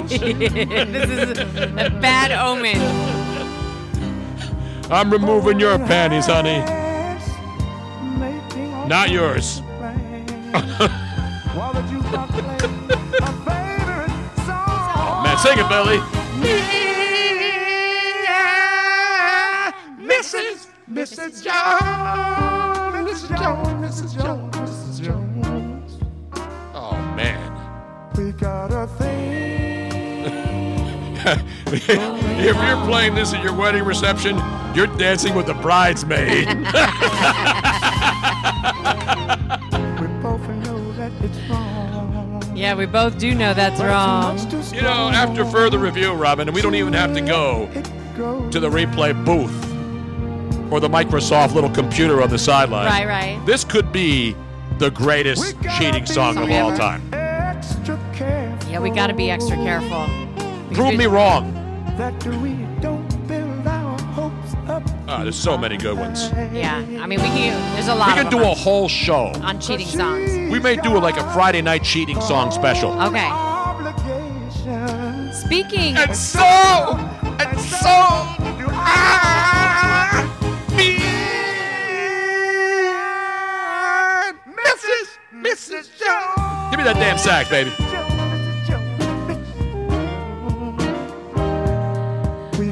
This is a bad omen. I'm removing your panties, honey. Not yours. oh, man, sing it, Billy. Mrs. Mrs. Jones, Mrs. Jones, Mrs. Jones, if you're playing this at your wedding reception, you're dancing with the bridesmaid. we both know that it's wrong. Yeah, we both do know that's wrong. you know, after further review, Robin, and we don't even have to go to the replay booth or the Microsoft little computer on the sideline. Right, right. This could be the greatest cheating song of all time. Yeah, we got to be extra careful. Prove me wrong. That we don't build our hopes up. Ah, there's so many good ones. Yeah, I mean, we can. There's a lot. We of can do them a whole show. on cheating songs. We may do like a Friday night cheating song special. Okay. Speaking. And so, and so, do I Mrs. Mrs. Jones. Give me that damn sack, baby.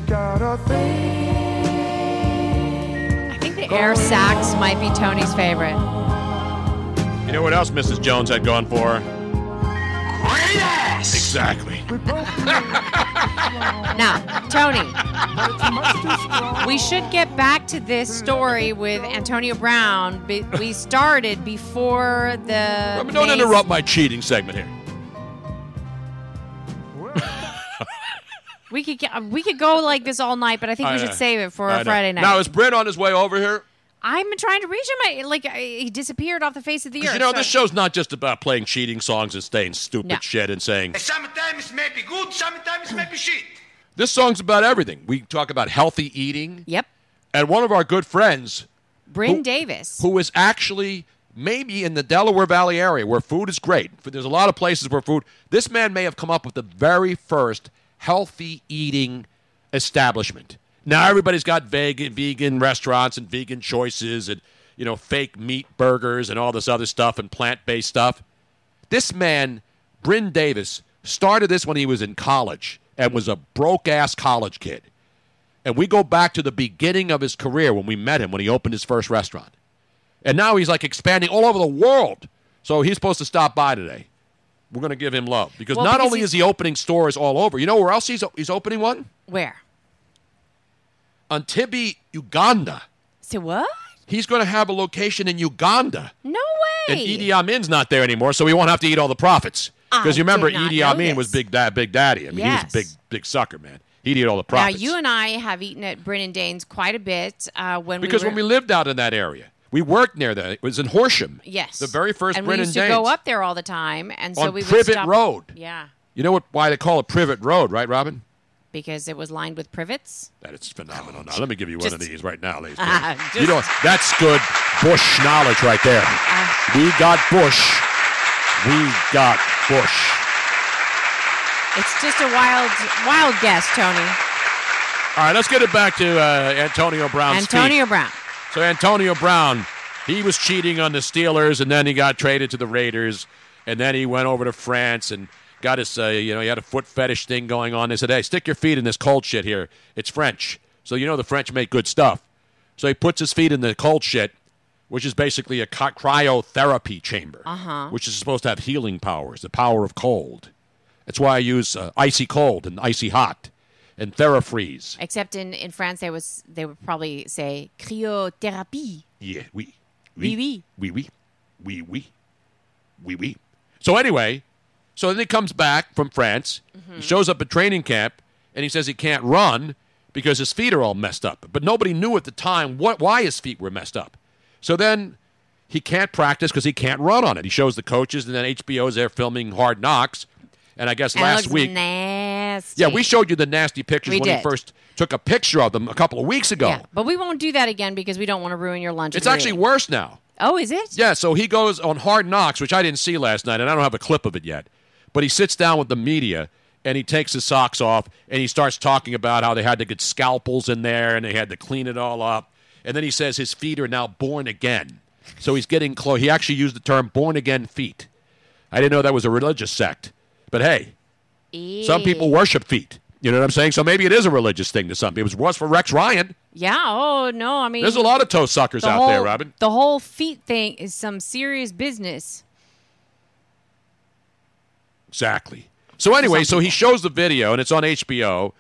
Got a thing. I think the air sax might be Tony's favorite. You know what else Mrs. Jones had gone for? Great ass! Exactly. Now, Tony, we should get back to this story with Antonio Brown. We started before the. Don't Mays- interrupt my cheating segment here. We could get, we could go like this all night, but I think we I should save it for I a know. Friday night. Now, is Brent on his way over here? I'm trying to reach him. I, like I, he disappeared off the face of the earth. you know, so- this show's not just about playing cheating songs and saying stupid No. shit and saying, Sometimes maybe good, sometimes maybe shit. this song's about everything. We talk about healthy eating. Yep. And one of our good friends, Bryn who- Davis. who is actually maybe in the Delaware Valley area where food is great. There's a lot of places where food. This man may have come up with the very first healthy eating establishment. Now everybody's got vegan vegan restaurants and vegan choices and you know fake meat burgers and all this other stuff and plant-based stuff. This man, Bryn Davis, started this when he was in college and was a broke ass college kid. And we go back to the beginning of his career when we met him when he opened his first restaurant. And now he's like expanding all over the world. So he's supposed to stop by today. We're going to give him love because Well, not because only is he opening stores all over, you know where else he's, he's opening one? Where? Entebbe, Uganda. Say what? He's going to have a location in Uganda. No way. And. Idi Amin's not there anymore, so he won't have to eat all the profits. Because you remember Idi Amin was big dad, big daddy. I mean, he was a big, big sucker, man. He'd eat all the profits. Now you and I have eaten at Bryn and Danes quite a bit uh, when because we were, when we lived out in that area, we worked near that. It was in Horsham. yes The very first and we used to Danes. go up there all the time, and so On we would Privet stop- Road. Yeah, You know what? Why they call it Privet Road, right, Robin? because it was lined with privets. That is phenomenal. Now let me give you one of Just- these right now, ladies. and gentlemen. you know that's good Bush knowledge right there. Ah. we got Bush. We got Bush. It's just a wild, wild guess, Tony. All right, let's get it back to uh, Antonio Brown. Antonio. Brown. So Antonio Brown, he was cheating on the Steelers, and then he got traded to the Raiders, and then he went over to France and got his, uh, you know, he had a foot fetish thing going on. They said, "Hey, stick your feet in this cold shit here. It's French, so you know the French make good stuff." So he puts his feet in the cold shit, which is basically a cryotherapy chamber, Uh-huh. which is supposed to have healing powers, the power of cold. That's why I use uh, icy cold and icy hot and TheraFreeze. Except in, in France, they was they would probably say cryothérapie. Yeah, oui. Oui, oui. Oui, oui. Oui, oui. Oui, oui. So anyway, So then he comes back from France, he mm-hmm. shows up at training camp, and he says he can't run because his feet are all messed up. But nobody knew at the time what, why his feet were messed up. So then he can't practice because he can't run on it. He shows the coaches, and then HBO's there filming Hard Knocks. And I guess last week, nasty. yeah, we showed you the nasty pictures We when he first took a picture of them a couple of weeks ago. Yeah, but we won't do that again because we don't want to ruin your lunch. It's actually worse now. Oh, is it? Yeah, so he goes on Hard Knocks, which I didn't see last night, and I don't have a clip of it yet. But he sits down with the media and he takes his socks off and he starts talking about how they had to get scalpels in there and they had to clean it all up. And then he says his feet are now born again. So he's getting close. He actually used the term born again feet. I didn't know that was a religious sect. But hey, some people worship feet. You know what I'm saying? So maybe it is a religious thing to some people. It was for Rex Ryan. Yeah. Oh no. I mean, There's a lot of toe suckers the out whole, there, Robin. The whole feet thing is some serious business. Exactly. So anyway, so he shows the video, and it's on HBO,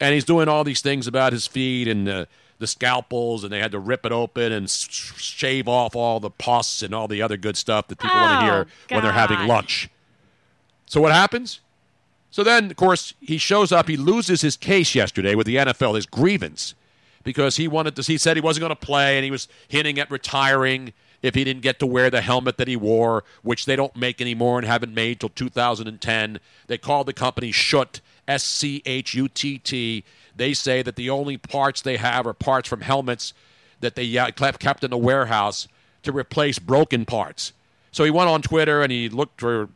and he's doing all these things about his feet and uh, the scalpels, and they had to rip it open and shave off all the pus and all the other good stuff that people want to hear Oh, when they're having lunch. So what happens? So then, of course, he shows up. He loses his case yesterday with the NFL, his grievance, because he wanted to. He said he wasn't going to play, and he was hinting at retiring if he didn't get to wear the helmet that he wore, which they don't make anymore and haven't made till 2010. They called the company Schutt, S C H U T T. They say that the only parts they have are parts from helmets that they uh, kept kept in the warehouse to replace broken parts. So he went on Twitter and he looked for,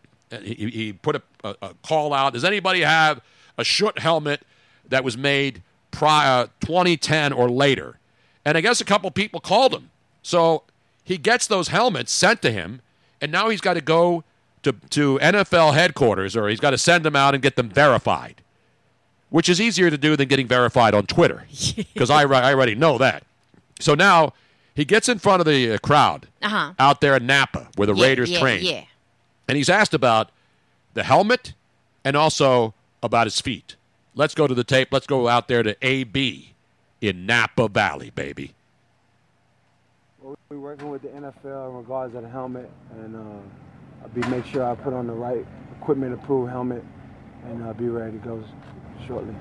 he, he put a, a, a call out. Does anybody have a Schutt helmet that was made prior 2010 or later? And I guess a couple people called him. So he gets those helmets sent to him, and now he's got to go to, to NFL headquarters or he's got to send them out and get them verified, which is easier to do than getting verified on Twitter because I, I already know that. So now he gets in front of the uh, crowd Uh huh. out there in Napa where the Yeah, Raiders yeah, train. Yeah. And he's asked about the helmet and also about his feet. Let's go to the tape. Let's go out there to AB in Napa Valley, baby. We're working with the NFL in regards to the helmet, and uh, I'll be make sure I put on the right equipment-approved helmet, and I'll be ready to go shortly.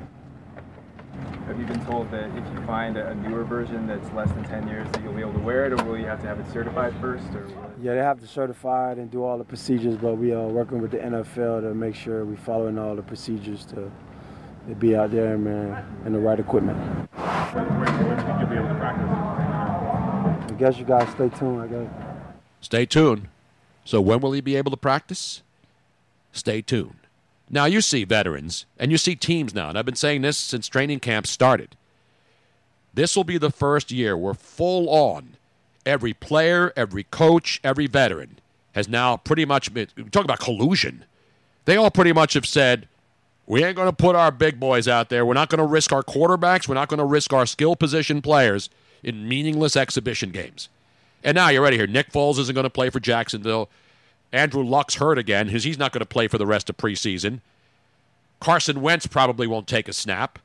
Have you been told that if you find a newer version that's less than 10 years that you'll be able to wear it, or will you have to have it certified first? Or what? Yeah, they have to certify it and do all the procedures, but we are working with the NFL to make sure we're following all the procedures to, to be out there, man, and the right equipment. You you'll be able to practice? I guess you guys stay tuned. I guess. Stay tuned. So when will he be able to practice? Stay tuned. Now you see veterans and you see teams now, and I've been saying this since training camp started. This will be the first year where full on every player, every coach, every veteran has now pretty much been talk about collusion. They all pretty much have said, we ain't going to put our big boys out there. We're not going to risk our quarterbacks. We're not going to risk our skill position players in meaningless exhibition games. And now you're ready here. Nick Foles isn't going to play for Jacksonville. Andrew Luck's hurt again. He's he's not going to play for the rest of preseason. Carson Wentz probably won't take a snap.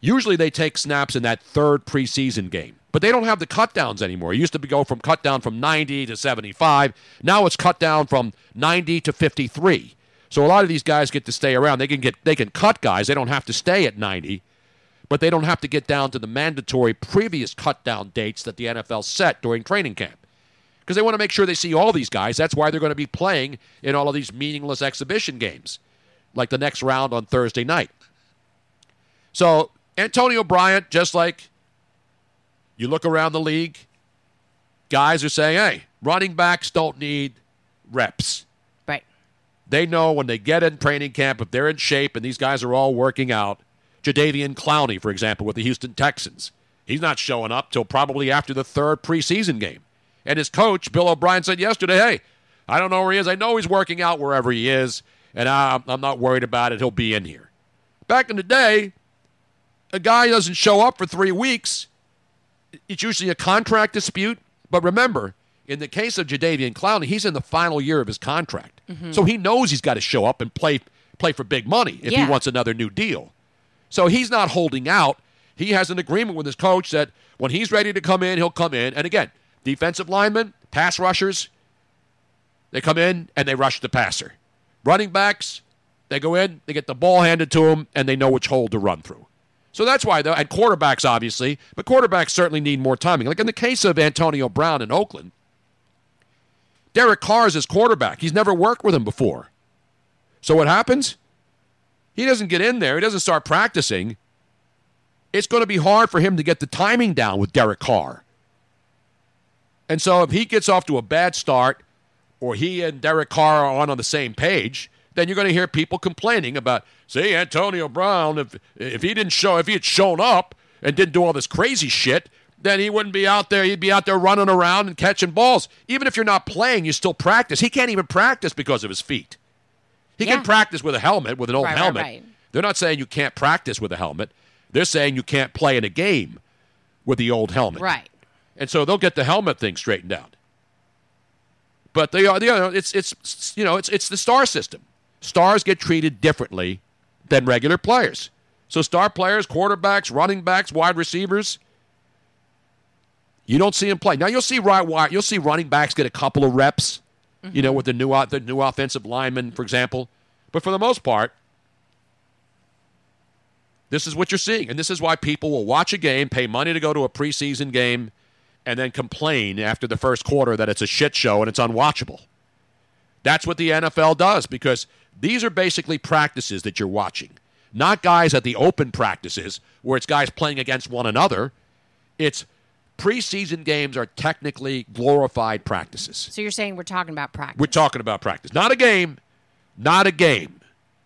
Usually they take snaps in that third preseason game, but they don't have the cut downs anymore. It used to go from cut down from 90 to 75. Now it's cut down from 90 to 53. So a lot of these guys get to stay around. They can get they can cut guys. They don't have to stay at 90, but they don't have to get down to the mandatory previous cut down dates that the NFL set during training camp. Because they want to make sure they see all these guys. That's why they're going to be playing in all of these meaningless exhibition games, like the next round on Thursday night. So Antonio Bryant, just like you look around the league, guys are saying, hey, running backs don't need reps. Right. They know when they get in training camp, if they're in shape and these guys are all working out. Jadeveon Clowney, for example, with the Houston Texans, he's not showing up till probably after the third preseason game. And his coach, Bill O'Brien, said yesterday, hey, I don't know where he is. I know he's working out wherever he is, and I'm, I'm not worried about it. He'll be in here. Back in the day, a guy doesn't show up for three weeks. It's usually a contract dispute. But remember, in the case of Jadeveon Clowney, he's in the final year of his contract. Mhm. So he knows he's got to show up and play play for big money if Yeah. he wants another new deal. So he's not holding out. He has an agreement with his coach that when he's ready to come in, he'll come in. And again, defensive linemen, pass rushers, they come in and they rush the passer. Running backs, they go in, they get the ball handed to them, and they know which hole to run through. So that's why, though, and quarterbacks, obviously, but quarterbacks certainly need more timing. Like in the case of Antonio Brown in Oakland, Derek Carr is his quarterback. He's never worked with him before. So what happens? He doesn't get in there, he doesn't start practicing. It's going to be hard for him to get the timing down with Derek Carr. And so if he gets off to a bad start, or he and Derek Carr are on, on the same page, then you're going to hear people complaining about, see, Antonio Brown, if if he didn't show, if he had shown up and didn't do all this crazy shit, then he wouldn't be out there. He'd be out there running around and catching balls. Even if you're not playing, you still practice. He can't even practice because of his feet. He Yeah. can practice with a helmet, with an old Right, right, helmet. right. They're not saying you can't practice with a helmet. They're saying you can't play in a game with the old helmet. Right. And so they'll get the helmet thing straightened out. But they are, they are it's it's you know it's it's the star system. Stars get treated differently than regular players. So star players, quarterbacks, running backs, wide receivers, you don't see them play. Now you'll see right wide, you'll see running backs get a couple of reps, you know, with the new the new offensive lineman, for example. But for the most part, this is what you're seeing, and this is why people will watch a game, pay money to go to a preseason game, and then complain after the first quarter that it's a shit show and it's unwatchable. That's what the NFL does because these are basically practices that you're watching, not guys at the open practices where it's guys playing against one another. It's preseason games are technically glorified practices. So you're saying we're talking about practice? We're talking about practice, not a game, not a game.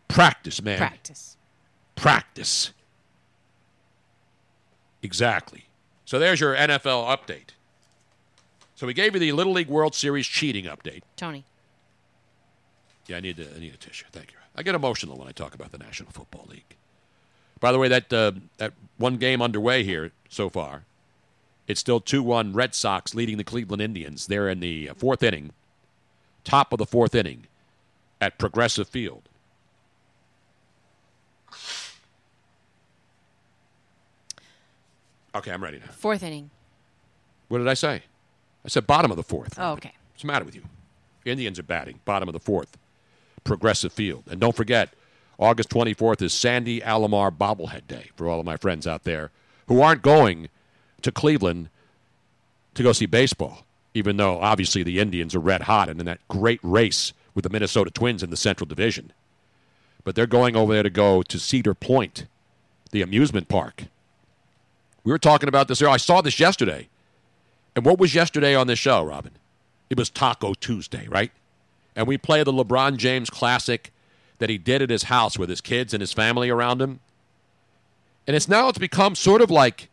Practice, man. Practice. Practice. Exactly. So there's your NFL update. So we gave you the Little League World Series cheating update. Tony. Yeah, I need, a, I need a tissue. Thank you. I get emotional when I talk about the National Football League. By the way, that uh, that one game underway here so far, it's still 2 1 Red Sox leading the Cleveland Indians. They're in the fourth inning, top of the fourth inning at Progressive Field. Okay, I'm ready now. Fourth inning. What did I say? I said bottom of the fourth. Oh, okay. What's the matter with you? Indians are batting, bottom of the fourth, Progressive Field. And don't forget, August 24th is Sandy Alomar Bobblehead Day for all of my friends out there who aren't going to Cleveland to go see baseball, even though obviously the Indians are red hot and in that great race with the Minnesota Twins in the Central Division. But they're going over there to go to Cedar Point, the amusement park. We were talking about this. I saw this yesterday. And what was yesterday on this show, Robin? It was Taco Tuesday, right? And we play the LeBron James classic that he did at his house with his kids and his family around him. And it's now it's become sort of like,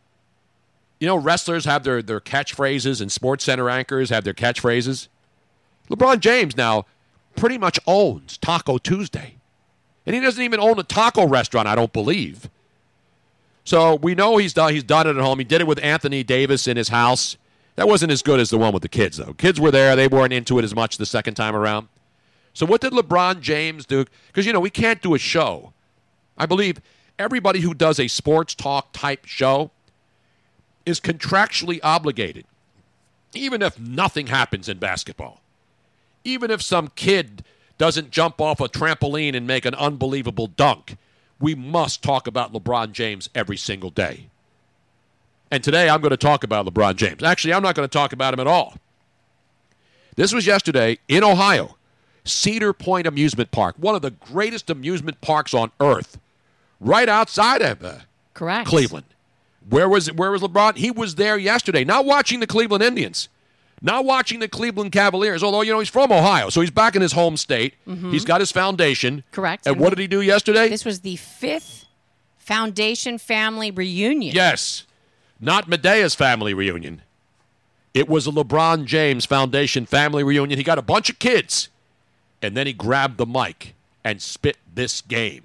you know, wrestlers have their, their catchphrases and sports center anchors have their catchphrases. LeBron James now pretty much owns Taco Tuesday. And he doesn't even own a taco restaurant, I don't believe. So we know he's done he's done it at home. He did it with Anthony Davis in his house. That wasn't as good as the one with the kids, though. Kids were there; they weren't into it as much the second time around. So what did LeBron James do? Because you know we can't do a show. I believe everybody who does a sports talk type show is contractually obligated, even if nothing happens in basketball, even if some kid doesn't jump off a trampoline and make an unbelievable dunk. We must talk about LeBron James every single day. And today I'm going to talk about LeBron James. Actually, I'm not going to talk about him at all. This was yesterday in Ohio, Cedar Point Amusement Park, one of the greatest amusement parks on earth, right outside of uh, Correct. Cleveland. Where was where was LeBron? He was there yesterday, not watching the Cleveland Indians, not watching the Cleveland Cavaliers. Although you know he's from Ohio, so he's back in his home state. Mhm. He's got his foundation. Correct. And what did he do yesterday? This was the fifth Foundation family reunion. Yes. Not Madea's family reunion. It was a LeBron James Foundation family reunion. He got a bunch of kids. And then he grabbed the mic and spit this game.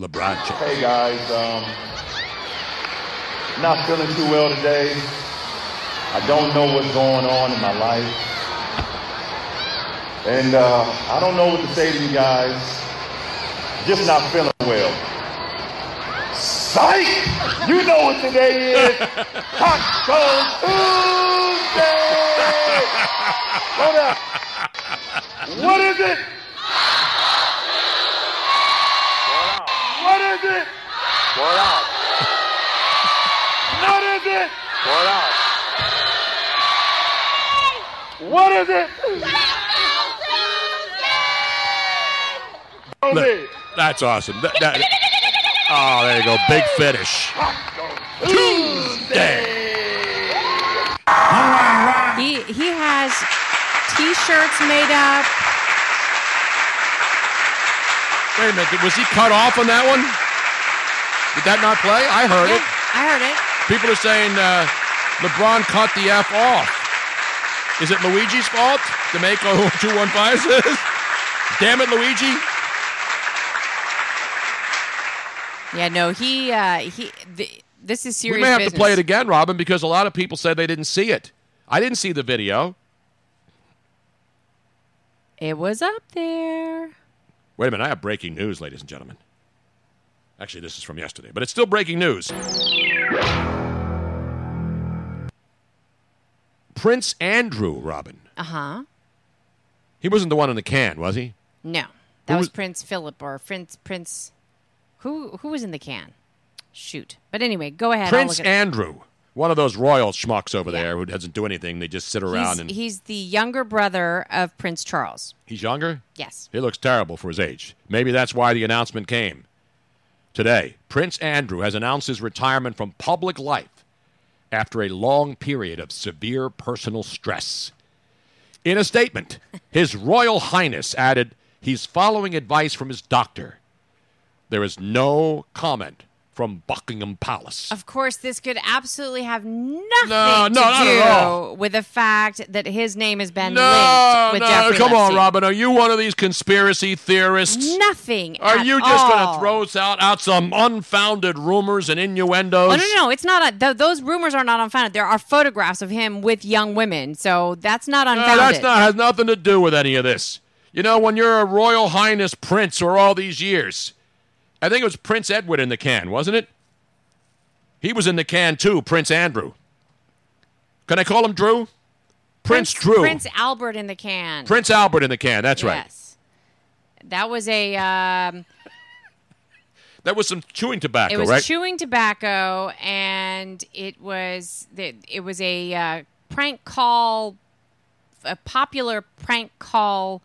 LeBron James. Hey guys, um, not feeling too well today. I don't know what's going on in my life. And uh, I don't know what to say to you guys. Just not feeling well. Psych! You know what today is. Taco Tuesday! Hold up. What is it? What is it? What up? What is it? What up? What is it? Look, that's awesome. That- that- oh, there you go. Big finish. Tuesday. He he has T-shirts made up. Wait a minute. Was he cut off on that one? Did that not play? I heard it. I heard it. People are saying uh, LeBron cut the F off. Is it Luigi's fault? D'Amico 215 says. Damn it, Luigi. Yeah, no, he uh, he. Th- this is serious. we may have business. to play it again, Robin, because a lot of people said they didn't see it. I didn't see the video. It was up there. Wait a minute. I have breaking news, ladies and gentlemen. Actually, this is from yesterday, but it's still breaking news. Prince Andrew, Robin. Uh huh. He wasn't the one in the can, was he? No, that was, was- Prince Philip or Prince Prince. Who who was in the can? Shoot. But anyway, go ahead. Prince Andrew. One of those royal schmucks over there who doesn't do anything. They just sit around He's, and he's the younger brother of Prince Charles. he's younger? Yes. He looks terrible for his age. Maybe that's why the announcement came. Today, Prince Andrew has announced his retirement from public life after a long period of severe personal stress. In a statement, His Royal Highness added he's following advice from his doctor. There is no comment from Buckingham Palace. Of course, this could absolutely have nothing No, to no, not do with the fact that his name has been No, linked with no, Jeffrey come on, Robin. Are you one of these conspiracy theorists? Nothing. Are at you just going to throw us out, out some unfounded rumors and innuendos? Oh, no, no, no. It's not. A, th- those rumors are not unfounded. There are photographs of him with young women, so that's not No, unfounded. that's not has nothing to do with any of this. You know, when you're a Royal Highness Prince for all these years, I think it was Prince Edward in the can, wasn't it? He was in the can too, Prince Andrew. Can I call him Drew? Prince, Drew. Prince Albert in the can. Prince Albert in the can. That's right. Yes. That was a. Um, That was some chewing tobacco, it was right? chewing tobacco, and it was it was a uh, prank call, a popular prank call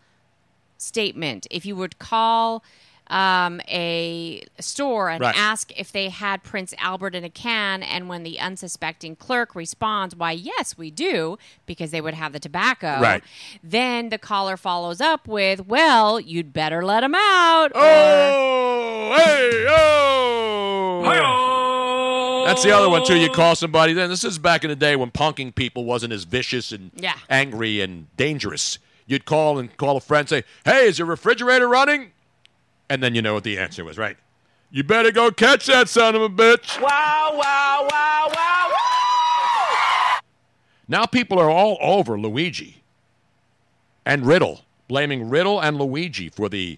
statement. If you would call um, a store and Right. ask if they had Prince Albert in a can, and when the unsuspecting clerk responds, "Why, yes, we do," because they would have the tobacco. Right. Then the caller follows up with, "Well, you'd better let him out." Oh, hey, oh. That's the other one too. You call somebody. Then this is back in the day when punking people wasn't as vicious and Yeah. angry and dangerous. You'd call and call a friend, say, "Hey, is your refrigerator running?" And then you know what the answer was, right? You better go catch that son of a bitch. Wow, wow, wow, wow. Now people are all over Luigi and Riddle, blaming Riddle and Luigi for the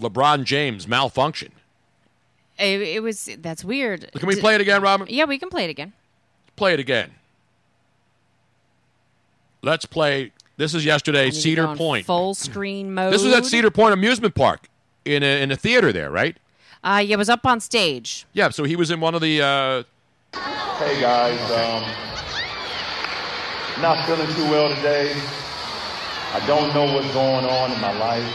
LeBron James malfunction. It, it was that's weird. Can we play it again, Robin? Yeah, we can play it again. Play it again. Let's play. This is yesterday, I need to Cedar Point. full screen mode. This was at Cedar Point Amusement Park in a, in a theater there, right? Uh, yeah, it was up on stage. Yeah, so he was in one of the. Uh, Hey guys, um, not feeling too well today. I don't know what's going on in my life.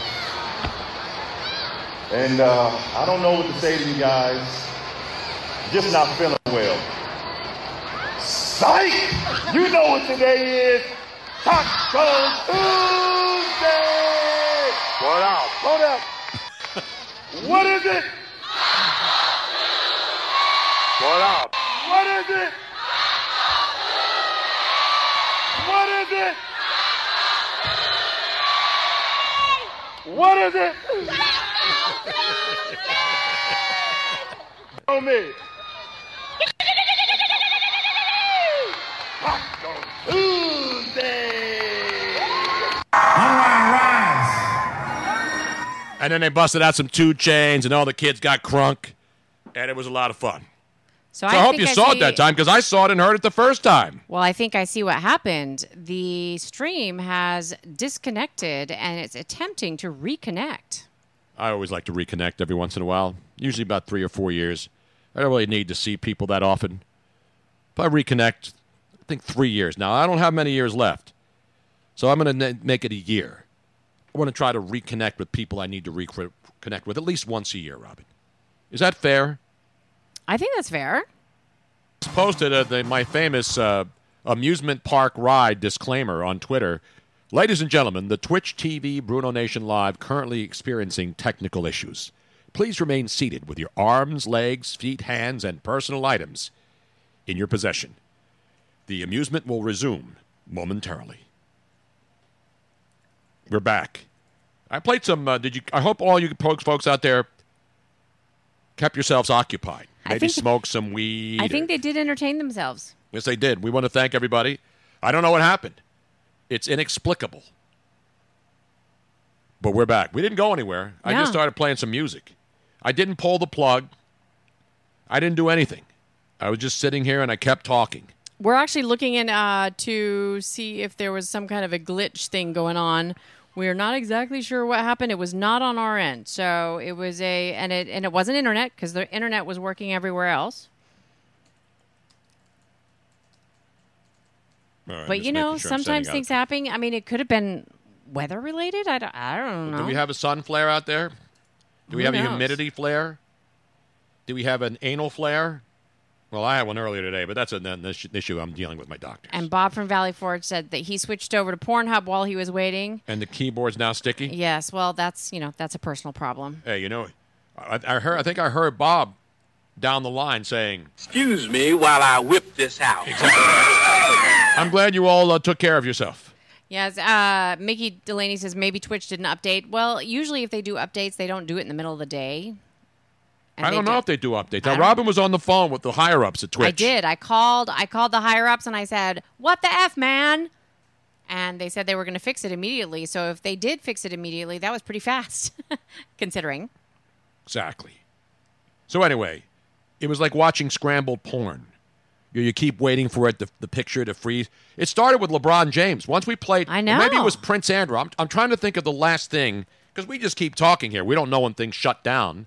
And uh, I don't know what to say to you guys. Just not feeling well. Psych! You know what today is. Taco Tuesday! What up? Hold up. what is it? What up? What is it? What is it? What is it? Tell me. Taco Tuesday. And then they busted out some two chains, and all the kids got crunk, and it was a lot of fun. So, So I, I, hope you I saw see, it that time because I saw it and heard it the first time. Well, I think I see what happened. The stream has disconnected and it's attempting to reconnect. I always like to reconnect every once in a while, usually about three or four years. I don't really need to see people that often. If I reconnect, I think three years. Now, I don't have many years left, so I'm going to make it a year. I want to try to reconnect with people I need to reconnect with at least once a year, Robin. Is that fair? I think that's fair. It's posted uh, the, my famous uh, amusement park ride disclaimer on Twitter. Ladies and gentlemen, the Twitch TV Bruno Nation Live currently experiencing technical issues. Please remain seated with your arms, legs, feet, hands, and personal items in your possession. The amusement will resume momentarily. We're back. I played some. Uh, did you? I hope all you folks, folks out there kept yourselves occupied. Maybe smoke some weed. I or- think they did entertain themselves. Yes, they did. We want to thank everybody. I don't know what happened. It's inexplicable. But we're back. We didn't go anywhere. I just started playing some music. I didn't pull the plug. I didn't do anything. I was just sitting here and I kept talking. We're actually looking in uh, to see if there was some kind of a glitch thing going on. We're not exactly sure what happened. It was not on our end, so it was a and it and it wasn't internet because the internet was working everywhere else. Right, but you know, sure sometimes things happen. I mean, it could have been weather related. I don't, I don't know. Do we have a sun flare out there? Do we Who have a humidity flare? Do we have an anal flare? Well, I had one earlier today, but that's an an issue- issue I'm dealing with my doctor. And Bob from Valley Forge said that he switched over to Pornhub while he was waiting. And the keyboard's now sticky. Yes, well, that's you know that's a personal problem. Hey, you know, I, I heard. I think I heard Bob down the line saying, Excuse me while I whip this out. "I'm glad you all uh, took care of yourself." Yes, uh, Mickey Delaney says maybe Twitch didn't update. Well, usually if they do updates, they don't do it in the middle of the day. I don't know if they do updates. Now, Robin was on the phone with the higher ups at Twitch. I did. I called. I called the higher ups and I said, "What the f, man?" And they said they were going to fix it immediately. So if they did fix it immediately, that was pretty fast, considering. Exactly. So anyway, it was like watching scrambled porn. You, you keep waiting for it, the, the picture to freeze. It started with LeBron James. Once we played, I know. Maybe it was Prince Andrew. I'm, I'm trying to think of the last thing because we just keep talking here. We don't know when things shut down.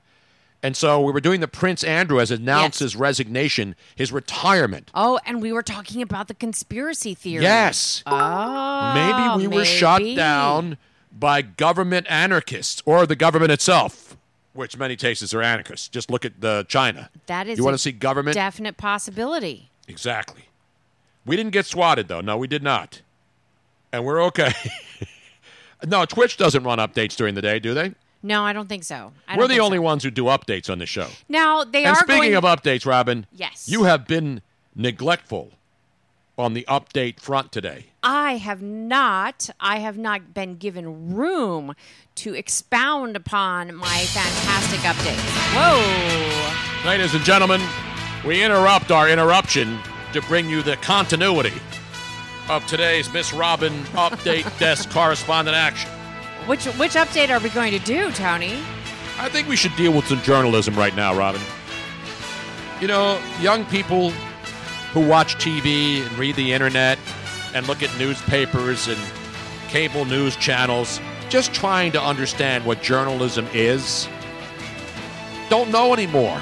And so we were doing the Prince Andrew as announced his resignation, his retirement. Oh, and we were talking about the conspiracy theory. Yes. Oh, maybe we were shot down by government anarchists or the government itself, which many cases are anarchists. Just look at the China. That is You want a to see government? definite possibility. exactly. We didn't get swatted though. No, we did not. And we're okay. no, Twitch doesn't run updates during the day, do they? No, I don't think so. I We're the only so. ones who do updates on the show. Now they and are speaking going. of updates, Robin, Yes. you have been neglectful on the update front today. I have not. I have not been given room to expound upon my fantastic updates. Whoa! Ladies and gentlemen, we interrupt our interruption to bring you the continuity of today's Miss Robin Update Desk Correspondent Action. Which which update are we going to do, Tony? I think we should deal with some journalism right now, Robin. You know, young people who watch TV and read the internet and look at newspapers and cable news channels, just trying to understand what journalism is, don't know anymore.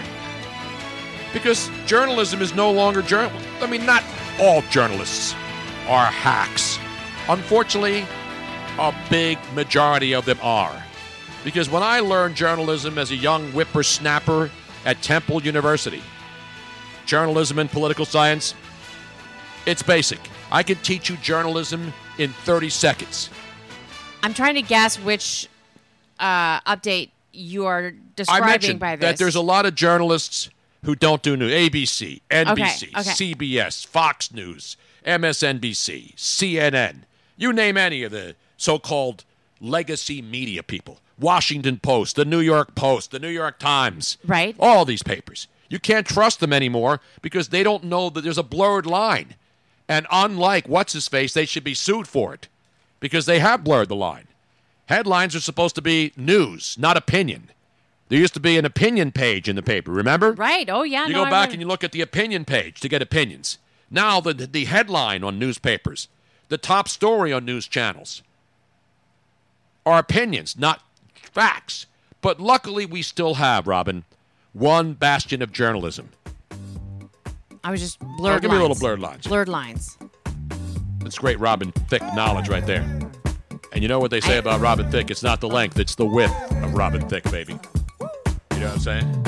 Because journalism is no longer journal. I mean, not all journalists are hacks. Unfortunately, a big majority of them are. Because when I learned journalism as a young whippersnapper at Temple University, journalism and political science, it's basic. I can teach you journalism in 30 seconds. I'm trying to guess which uh, update you are I describing mentioned by this. that there's a lot of journalists who don't do news. ABC, NBC, okay. CBS, Fox News, MSNBC, CNN. You name any of the so-called legacy media people. Washington Post, the New York Post, the New York Times. Right. All these papers. You can't trust them anymore because they don't know that there's a blurred line. And unlike what's his face, they should be sued for it because they have blurred the line. Headlines are supposed to be news, not opinion. There used to be an opinion page in the paper, remember? Right. Oh yeah. You no, go back and you look at the opinion page to get opinions. Now the the headline on newspapers, the top story on news channels are opinions, not facts. But luckily, we still have, Robin, one bastion of journalism. I was just oh, blurred. Oh, give me a little blurred lines. Blurred lines. That's great Robin Thicke knowledge right there. And you know what they say about Robin Thicke? It's not the length, it's the width of Robin Thicke, baby. You know what I'm saying?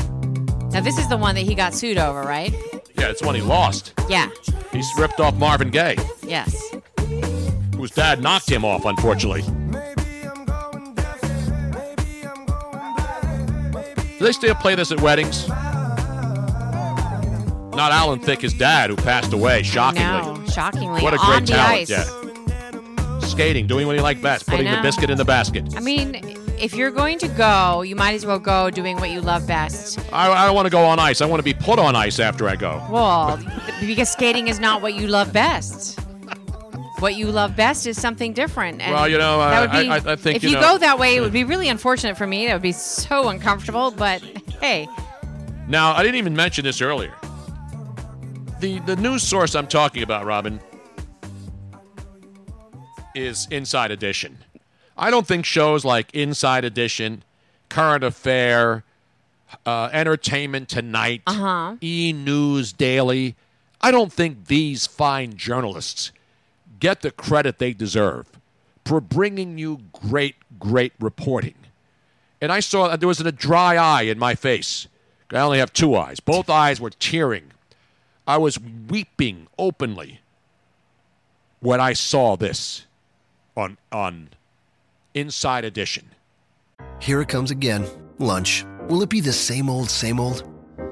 Now this is the one that he got sued over, right? Yeah, it's one he lost. Yeah. He's ripped off Marvin Gaye, Yes. whose dad knocked him off, unfortunately. Do they still play this at weddings? Not Alan Thicke, his dad, who passed away, shockingly. No, shockingly. What a great talent, ice. yeah. Skating, doing what he liked best, putting the biscuit in the basket. I mean, if you're going to go, you might as well go doing what you love best. I, I don't want to go on ice. I want to be put on ice after I go. Well, because skating is not what you love best. What you love best is something different. And Well, you know, that I- would be, I- I think, if you know- go that way, it would be really unfortunate for me. That would be so uncomfortable. But hey, Now, I didn't even mention this earlier. The the news source I'm talking about, Robin, is Inside Edition. I don't think shows like Inside Edition, Current Affair, uh, Entertainment Tonight, Uh-huh. E News Daily. I don't think these fine journalists get the credit they deserve for bringing you great, great reporting. And I saw there was a dry eye in my face. I only have two eyes. Both eyes were tearing. I was weeping openly when I saw this on on Inside Edition. Here it comes again. Lunch. Will it be the same old, same old?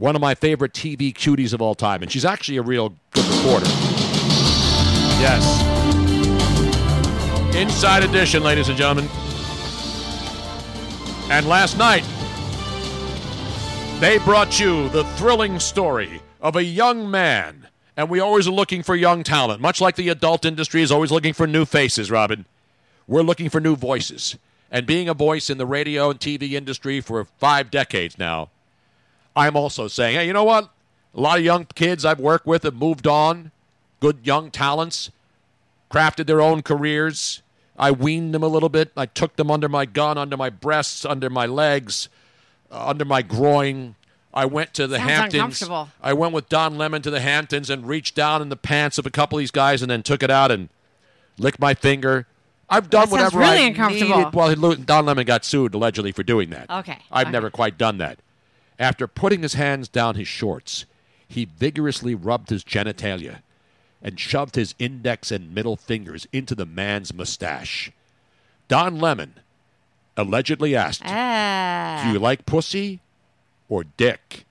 One of my favorite TV cuties of all time, and she's actually a real good reporter. Yes. Inside Edition, ladies and gentlemen. And last night, they brought you the thrilling story of a young man. And we always are looking for young talent, much like the adult industry is always looking for new faces, Robin. We're looking for new voices. And being a voice in the radio and TV industry for five decades now, I'm also saying, hey, you know what? A lot of young kids I've worked with have moved on, good young talents, crafted their own careers. I weaned them a little bit. I took them under my gun, under my breasts, under my legs, uh, under my groin. I went to the Sounds Hamptons. I went with Don Lemon to the Hamptons and reached down in the pants of a couple of these guys and then took it out and licked my finger. I've done That whatever really I uncomfortable. needed. Well, Don Lemon got sued allegedly for doing that. Okay, I've okay. never quite done that. After putting his hands down his shorts, he vigorously rubbed his genitalia and shoved his index and middle fingers into the man's mustache. Don Lemon allegedly asked, ah, Do you like pussy or dick?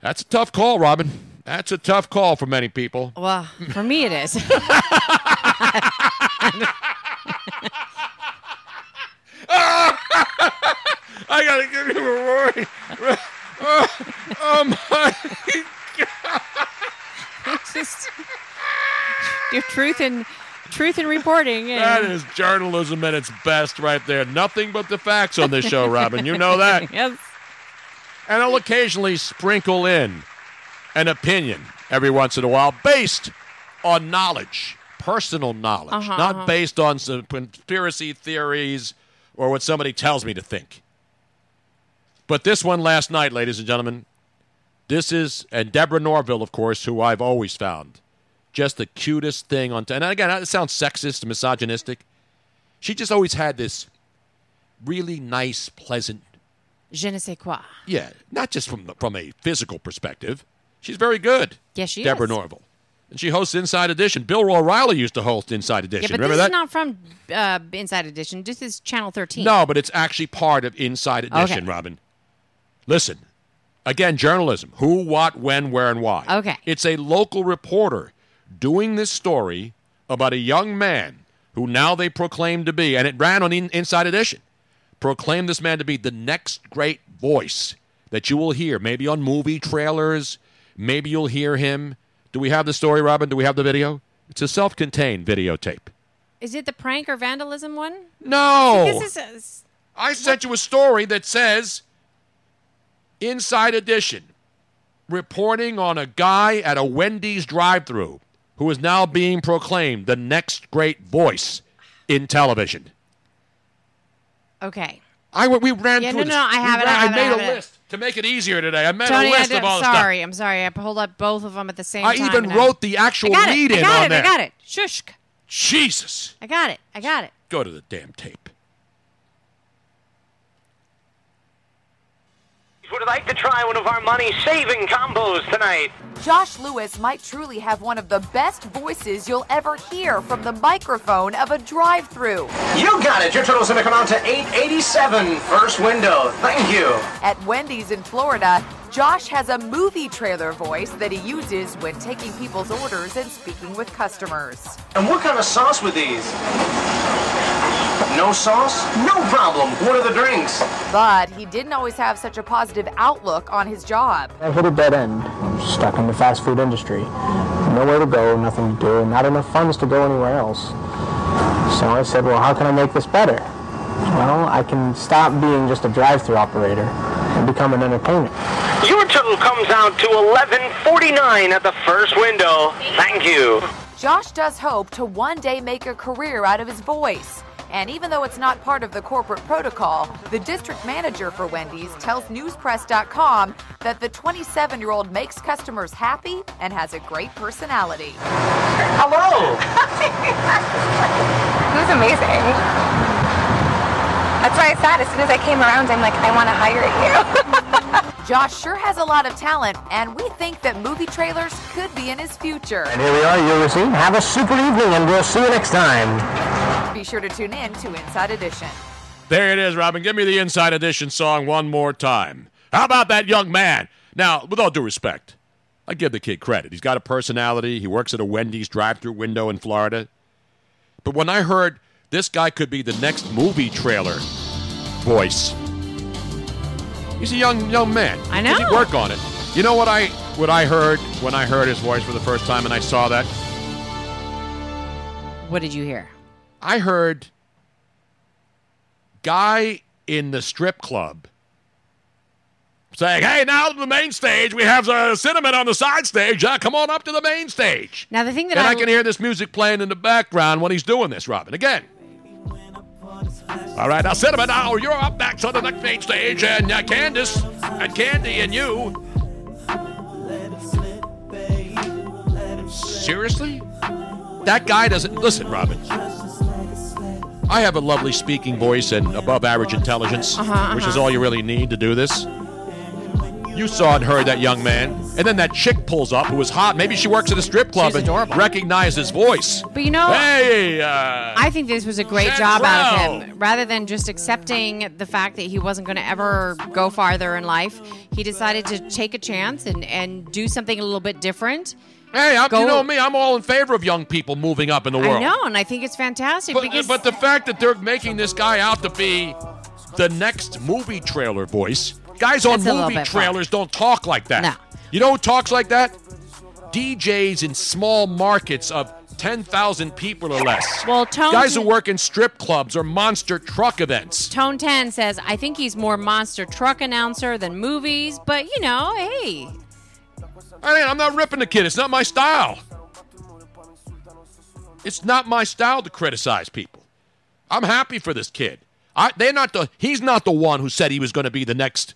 That's a tough call, Robin. That's a tough call for many people. well, for me it is. I gotta give you a warning. Oh, oh my God. it's just your truth and truth in reporting. and- That is journalism at its best right there. Nothing but the facts on this show, Robin. You know that. yes. And I'll occasionally sprinkle in an opinion every once in a while based on knowledge, personal knowledge, Uh-huh, not uh-huh. based on some conspiracy theories or what somebody tells me to think. But this one last night, ladies and gentlemen, this is, and Deborah Norville, of course, who I've always found just the cutest thing on. and again, it sounds sexist and misogynistic. She just always had this really nice, pleasant Je ne sais quoi. Yeah, not just from the, from a physical perspective. She's very good. Yes, she Deborah is. Norville. And she hosts Inside Edition. Bill O'Reilly used to host Inside Edition. Yeah, but Remember this that? is not from uh, Inside Edition. This is Channel 13. No, but it's actually part of Inside Edition, Okay. Robin. Listen, again, journalism who, what, when, where, and why. Okay. It's a local reporter doing this story about a young man who now they proclaim to be, and it ran on in, Inside Edition, proclaim this man to be the next great voice that you will hear, maybe on movie trailers, maybe you'll hear him. Do we have the story, Robin? Do we have the video? It's a self contained videotape. Is it the prank or vandalism one? No. This is I sent you a story that says Inside Edition reporting on a guy at a Wendy's drive through who is now being proclaimed the next great voice in television. okay. I we ran Yeah, through no, this. no, I We have it, I have it, I made a list to make it easier today. I made Tony, a list of all the sorry. I'm sorry. I pulled up both of them at the same I time. I even wrote the actual lead in on it. there. I got it. Shush. Jesus. I got it. I got it. Go to the damn tape. Would like to try one of our money saving combos tonight. Josh Lewis might truly have one of the best voices you'll ever hear from the microphone of a drive through. You got it. Your total's going to come out to 887. First window. Thank you. At Wendy's in Florida, Josh has a movie trailer voice that he uses when taking people's orders and speaking with customers. And what kind of sauce with these? No sauce? No problem. What are the drinks? But he didn't always have such a positive outlook on his job. I hit a dead end. I'm stuck in the fast food industry. Nowhere to go, nothing to do, and not enough funds to go anywhere else. So I said, well, how can I make this better? Well, I can stop being just a drive-through operator and become an entertainer. Your total comes out to 1149 at the first window. Thank you. Josh does hope to one day make a career out of his voice. And even though it's not part of the corporate protocol, the district manager for Wendy's tells newspress.com that the 27 year old makes customers happy and has a great personality. Hello. It was amazing. That's why I said as soon as I came around, I'm like, I want to hire you. Josh sure has a lot of talent, and we think that movie trailers could be in his future. And here we are, Ulysses. Have a super evening, and we'll see you next time. Be sure to tune in to Inside Edition. There it is, Robin. Give me the Inside Edition song one more time. How about that young man? Now, with all due respect, I give the kid credit. He's got a personality. He works at a Wendy's drive-through window in Florida. But when I heard this guy could be the next movie trailer voice, he's a young young man. I know. He work on it. You know what I what I heard when I heard his voice for the first time and I saw that? What did you hear? I heard guy in the strip club saying, "Hey, now to the main stage. We have uh, cinnamon on the side stage. Uh, come on up to the main stage." Now the thing that and I, I can hear this music playing in the background when he's doing this, Robin. Again. All right, now cinnamon. Now you're up next on the next main stage, and uh, Candace and Candy and you. Seriously? That guy doesn't listen, Robin. I have a lovely speaking voice and above average intelligence, Uh-huh, which is uh-huh. all you really need to do this. You saw and heard that young man, and then that chick pulls up who was hot. Maybe she works at a strip club She's and adorable. recognized his voice. But you know, hey, uh, I think this was a great job out of him. Rather than just accepting the fact that he wasn't going to ever go farther in life, he decided to take a chance and, and do something a little bit different. Hey, I'm, you know me. I'm all in favor of young people moving up in the world. I know, and I think it's fantastic But, because but the fact that they're making this guy out to be the next movie trailer voice, guys on That's a little movie bit trailers don't talk like that. No. You know who talks like that? DJs in small markets of 10,000 people or less. Well, Tone- Guys who work in strip clubs or monster truck events. Tone 10 says, I think he's more monster truck announcer than movies, but you know, hey. I mean, I'm not ripping the kid. It's not my style. It's not my style to criticize people. I'm happy for this kid. I, they're not the. He's not the one who said he was going to be the next.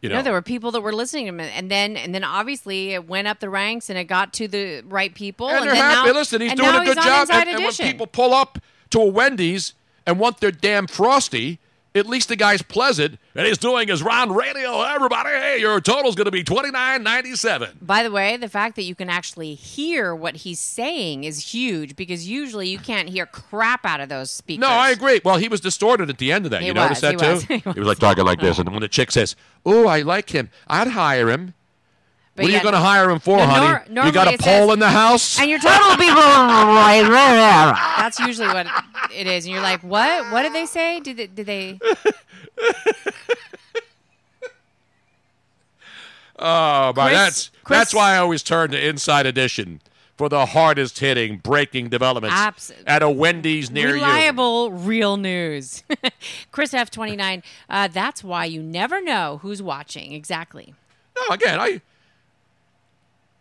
You know, know, there were people that were listening to him, and then and then obviously it went up the ranks and it got to the right people. and they're then happy. Now, Listen, he's doing a good job. And, and when people pull up to a Wendy's and want their damn frosty, At least the guy's pleasant, and he's doing his round radio. Everybody, hey, your total's going to be twenty nine ninety seven. By the way, the fact that you can actually hear what he's saying is huge because usually you can't hear crap out of those speakers. No, I agree. Well, he was distorted at the end of that. He you notice was, that he too? was, he was like talking like this, and when the chick says, "Oh, I like him. I'd hire him." But what are yeah, you going to hire him for, no, honey? nor- you got a pole says- in the house? And your total will be. That's usually what it is, and you're like, "What? What did they say? Did they?" Did they Oh, but Chris- that's Chris- that's why I always turn to Inside Edition for the hardest hitting breaking developments Abs- at a Wendy's near you. reliable, real news? Chris F twenty nine. Uh, that's why you never know who's watching. Exactly. No, again, I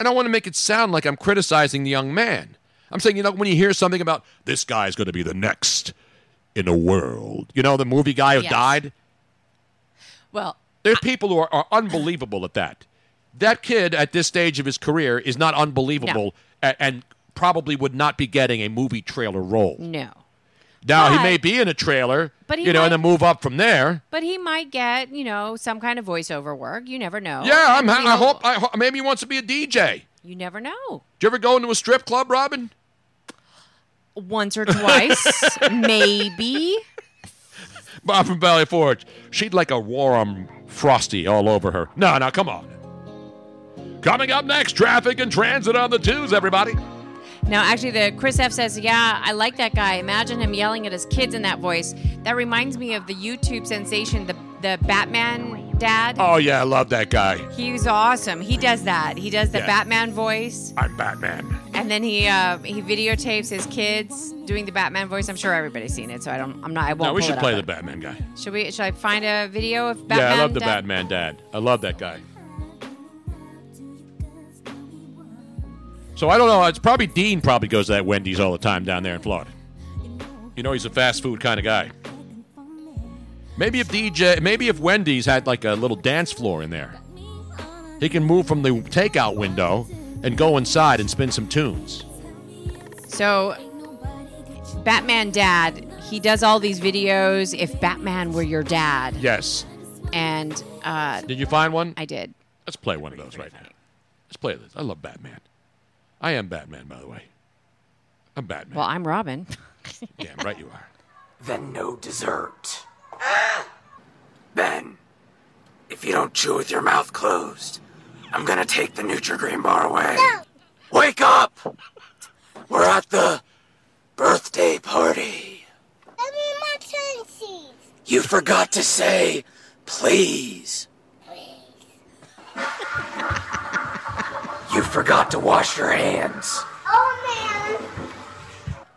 I don't want to make it sound like I'm criticizing the young man. I'm saying, you know, when you hear something about this guy's going to be the next in the world, you know, the movie guy who Yes. died. Well, There are people who are, are unbelievable at that. That kid at this stage of his career is not unbelievable a- and probably would not be getting a movie trailer role. no. Now he may be in a trailer, But he you know, and then move up from there. But he might get, you know, some kind of voiceover work. You never know. Yeah, I'm, you I hope. I ho- maybe he wants to be a DJ. You never know. Did you ever go into a strip club, Robin? Once or twice, maybe. Bob from Valley Forge. She'd like a warm frosty all over her. No, no, come on. Coming up next, traffic and transit on the twos, everybody. Now, actually, the Chris F says, "Yeah, I like that guy. Imagine him yelling at his kids in that voice. That reminds me of the YouTube sensation, the the Batman dad. Oh yeah, I love that guy. He's awesome. He does that. He does the Yeah. Batman voice, I'm Batman. and then he uh, he videotapes his kids doing the Batman voice. I'm sure everybody's seen it, so I don't. I'm not. I won't. No, we should play the Batman guy. Should we? Should I find a video of Batman? yeah, I love the dad? Batman dad. I love that guy. So I don't know. It's probably Dean. Probably goes to that Wendy's all the time down there in Florida. You know, he's a fast food kind of guy. Maybe if DJ, maybe if Wendy's had like a little dance floor in there, he can move from the takeout window and go inside and spin some tunes. So, Batman dad, he does all these videos. If Batman were your dad, Yes. and uh, Did you find one? I did. Let's play one of those right now. Let's play this. I love Batman. I am Batman, by the way. I'm Batman. Well, I'm Robin. Damn right you are. Then no dessert. Ben, if you don't chew with your mouth closed, I'm gonna take the Nutri-Grain bar away. No. Wake up! We're at the birthday party. I mean, my seeds. You forgot to say please. please. You forgot to wash your hands. Oh man.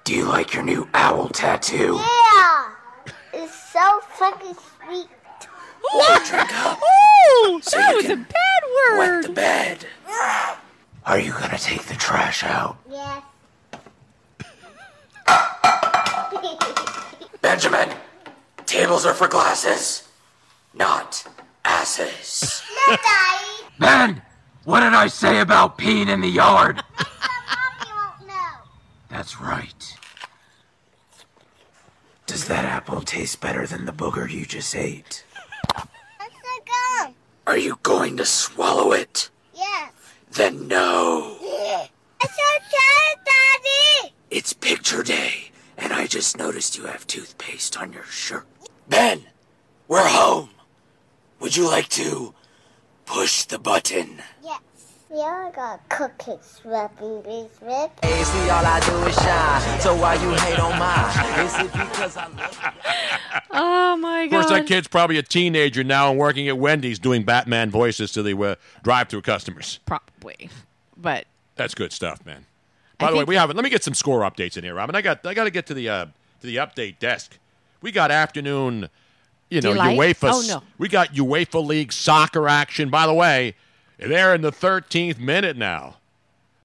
Do you like your new owl tattoo? yeah, it's so fucking sweet. drink up. Oh, So that you was a can bad Wet word. the bed. Are you gonna take the trash out? Yes. Benjamin, tables are for glasses, not asses. no, Daddy. Ben, what did I say about peeing in the yard? Mommy won't know. That's right. Does that apple taste better than the booger you just ate? That's the gum. Are you going to swallow it? Yes. Then no. It's okay, Daddy. It's picture day, and I just noticed you have toothpaste on your shirt. Ben, we're home. Would you like to push the button? Yes. Yeah, I got cookies wrapping these with. Hey, see, all I do is shine. So why you hate on mine? Is it because I love Oh my god. Of course, that kid's probably a teenager now and working at Wendy's doing Batman voices to the uh, drive-through customers. Probably, but That's good stuff, man. I By the way, we have it. Let me get some score updates in here, Robin. I got I got to get to the uh, to the update desk. We got afternoon, you know, Delight? UEFA. Oh, no. We got UEFA League soccer action. By the way, they're in the 13th minute now.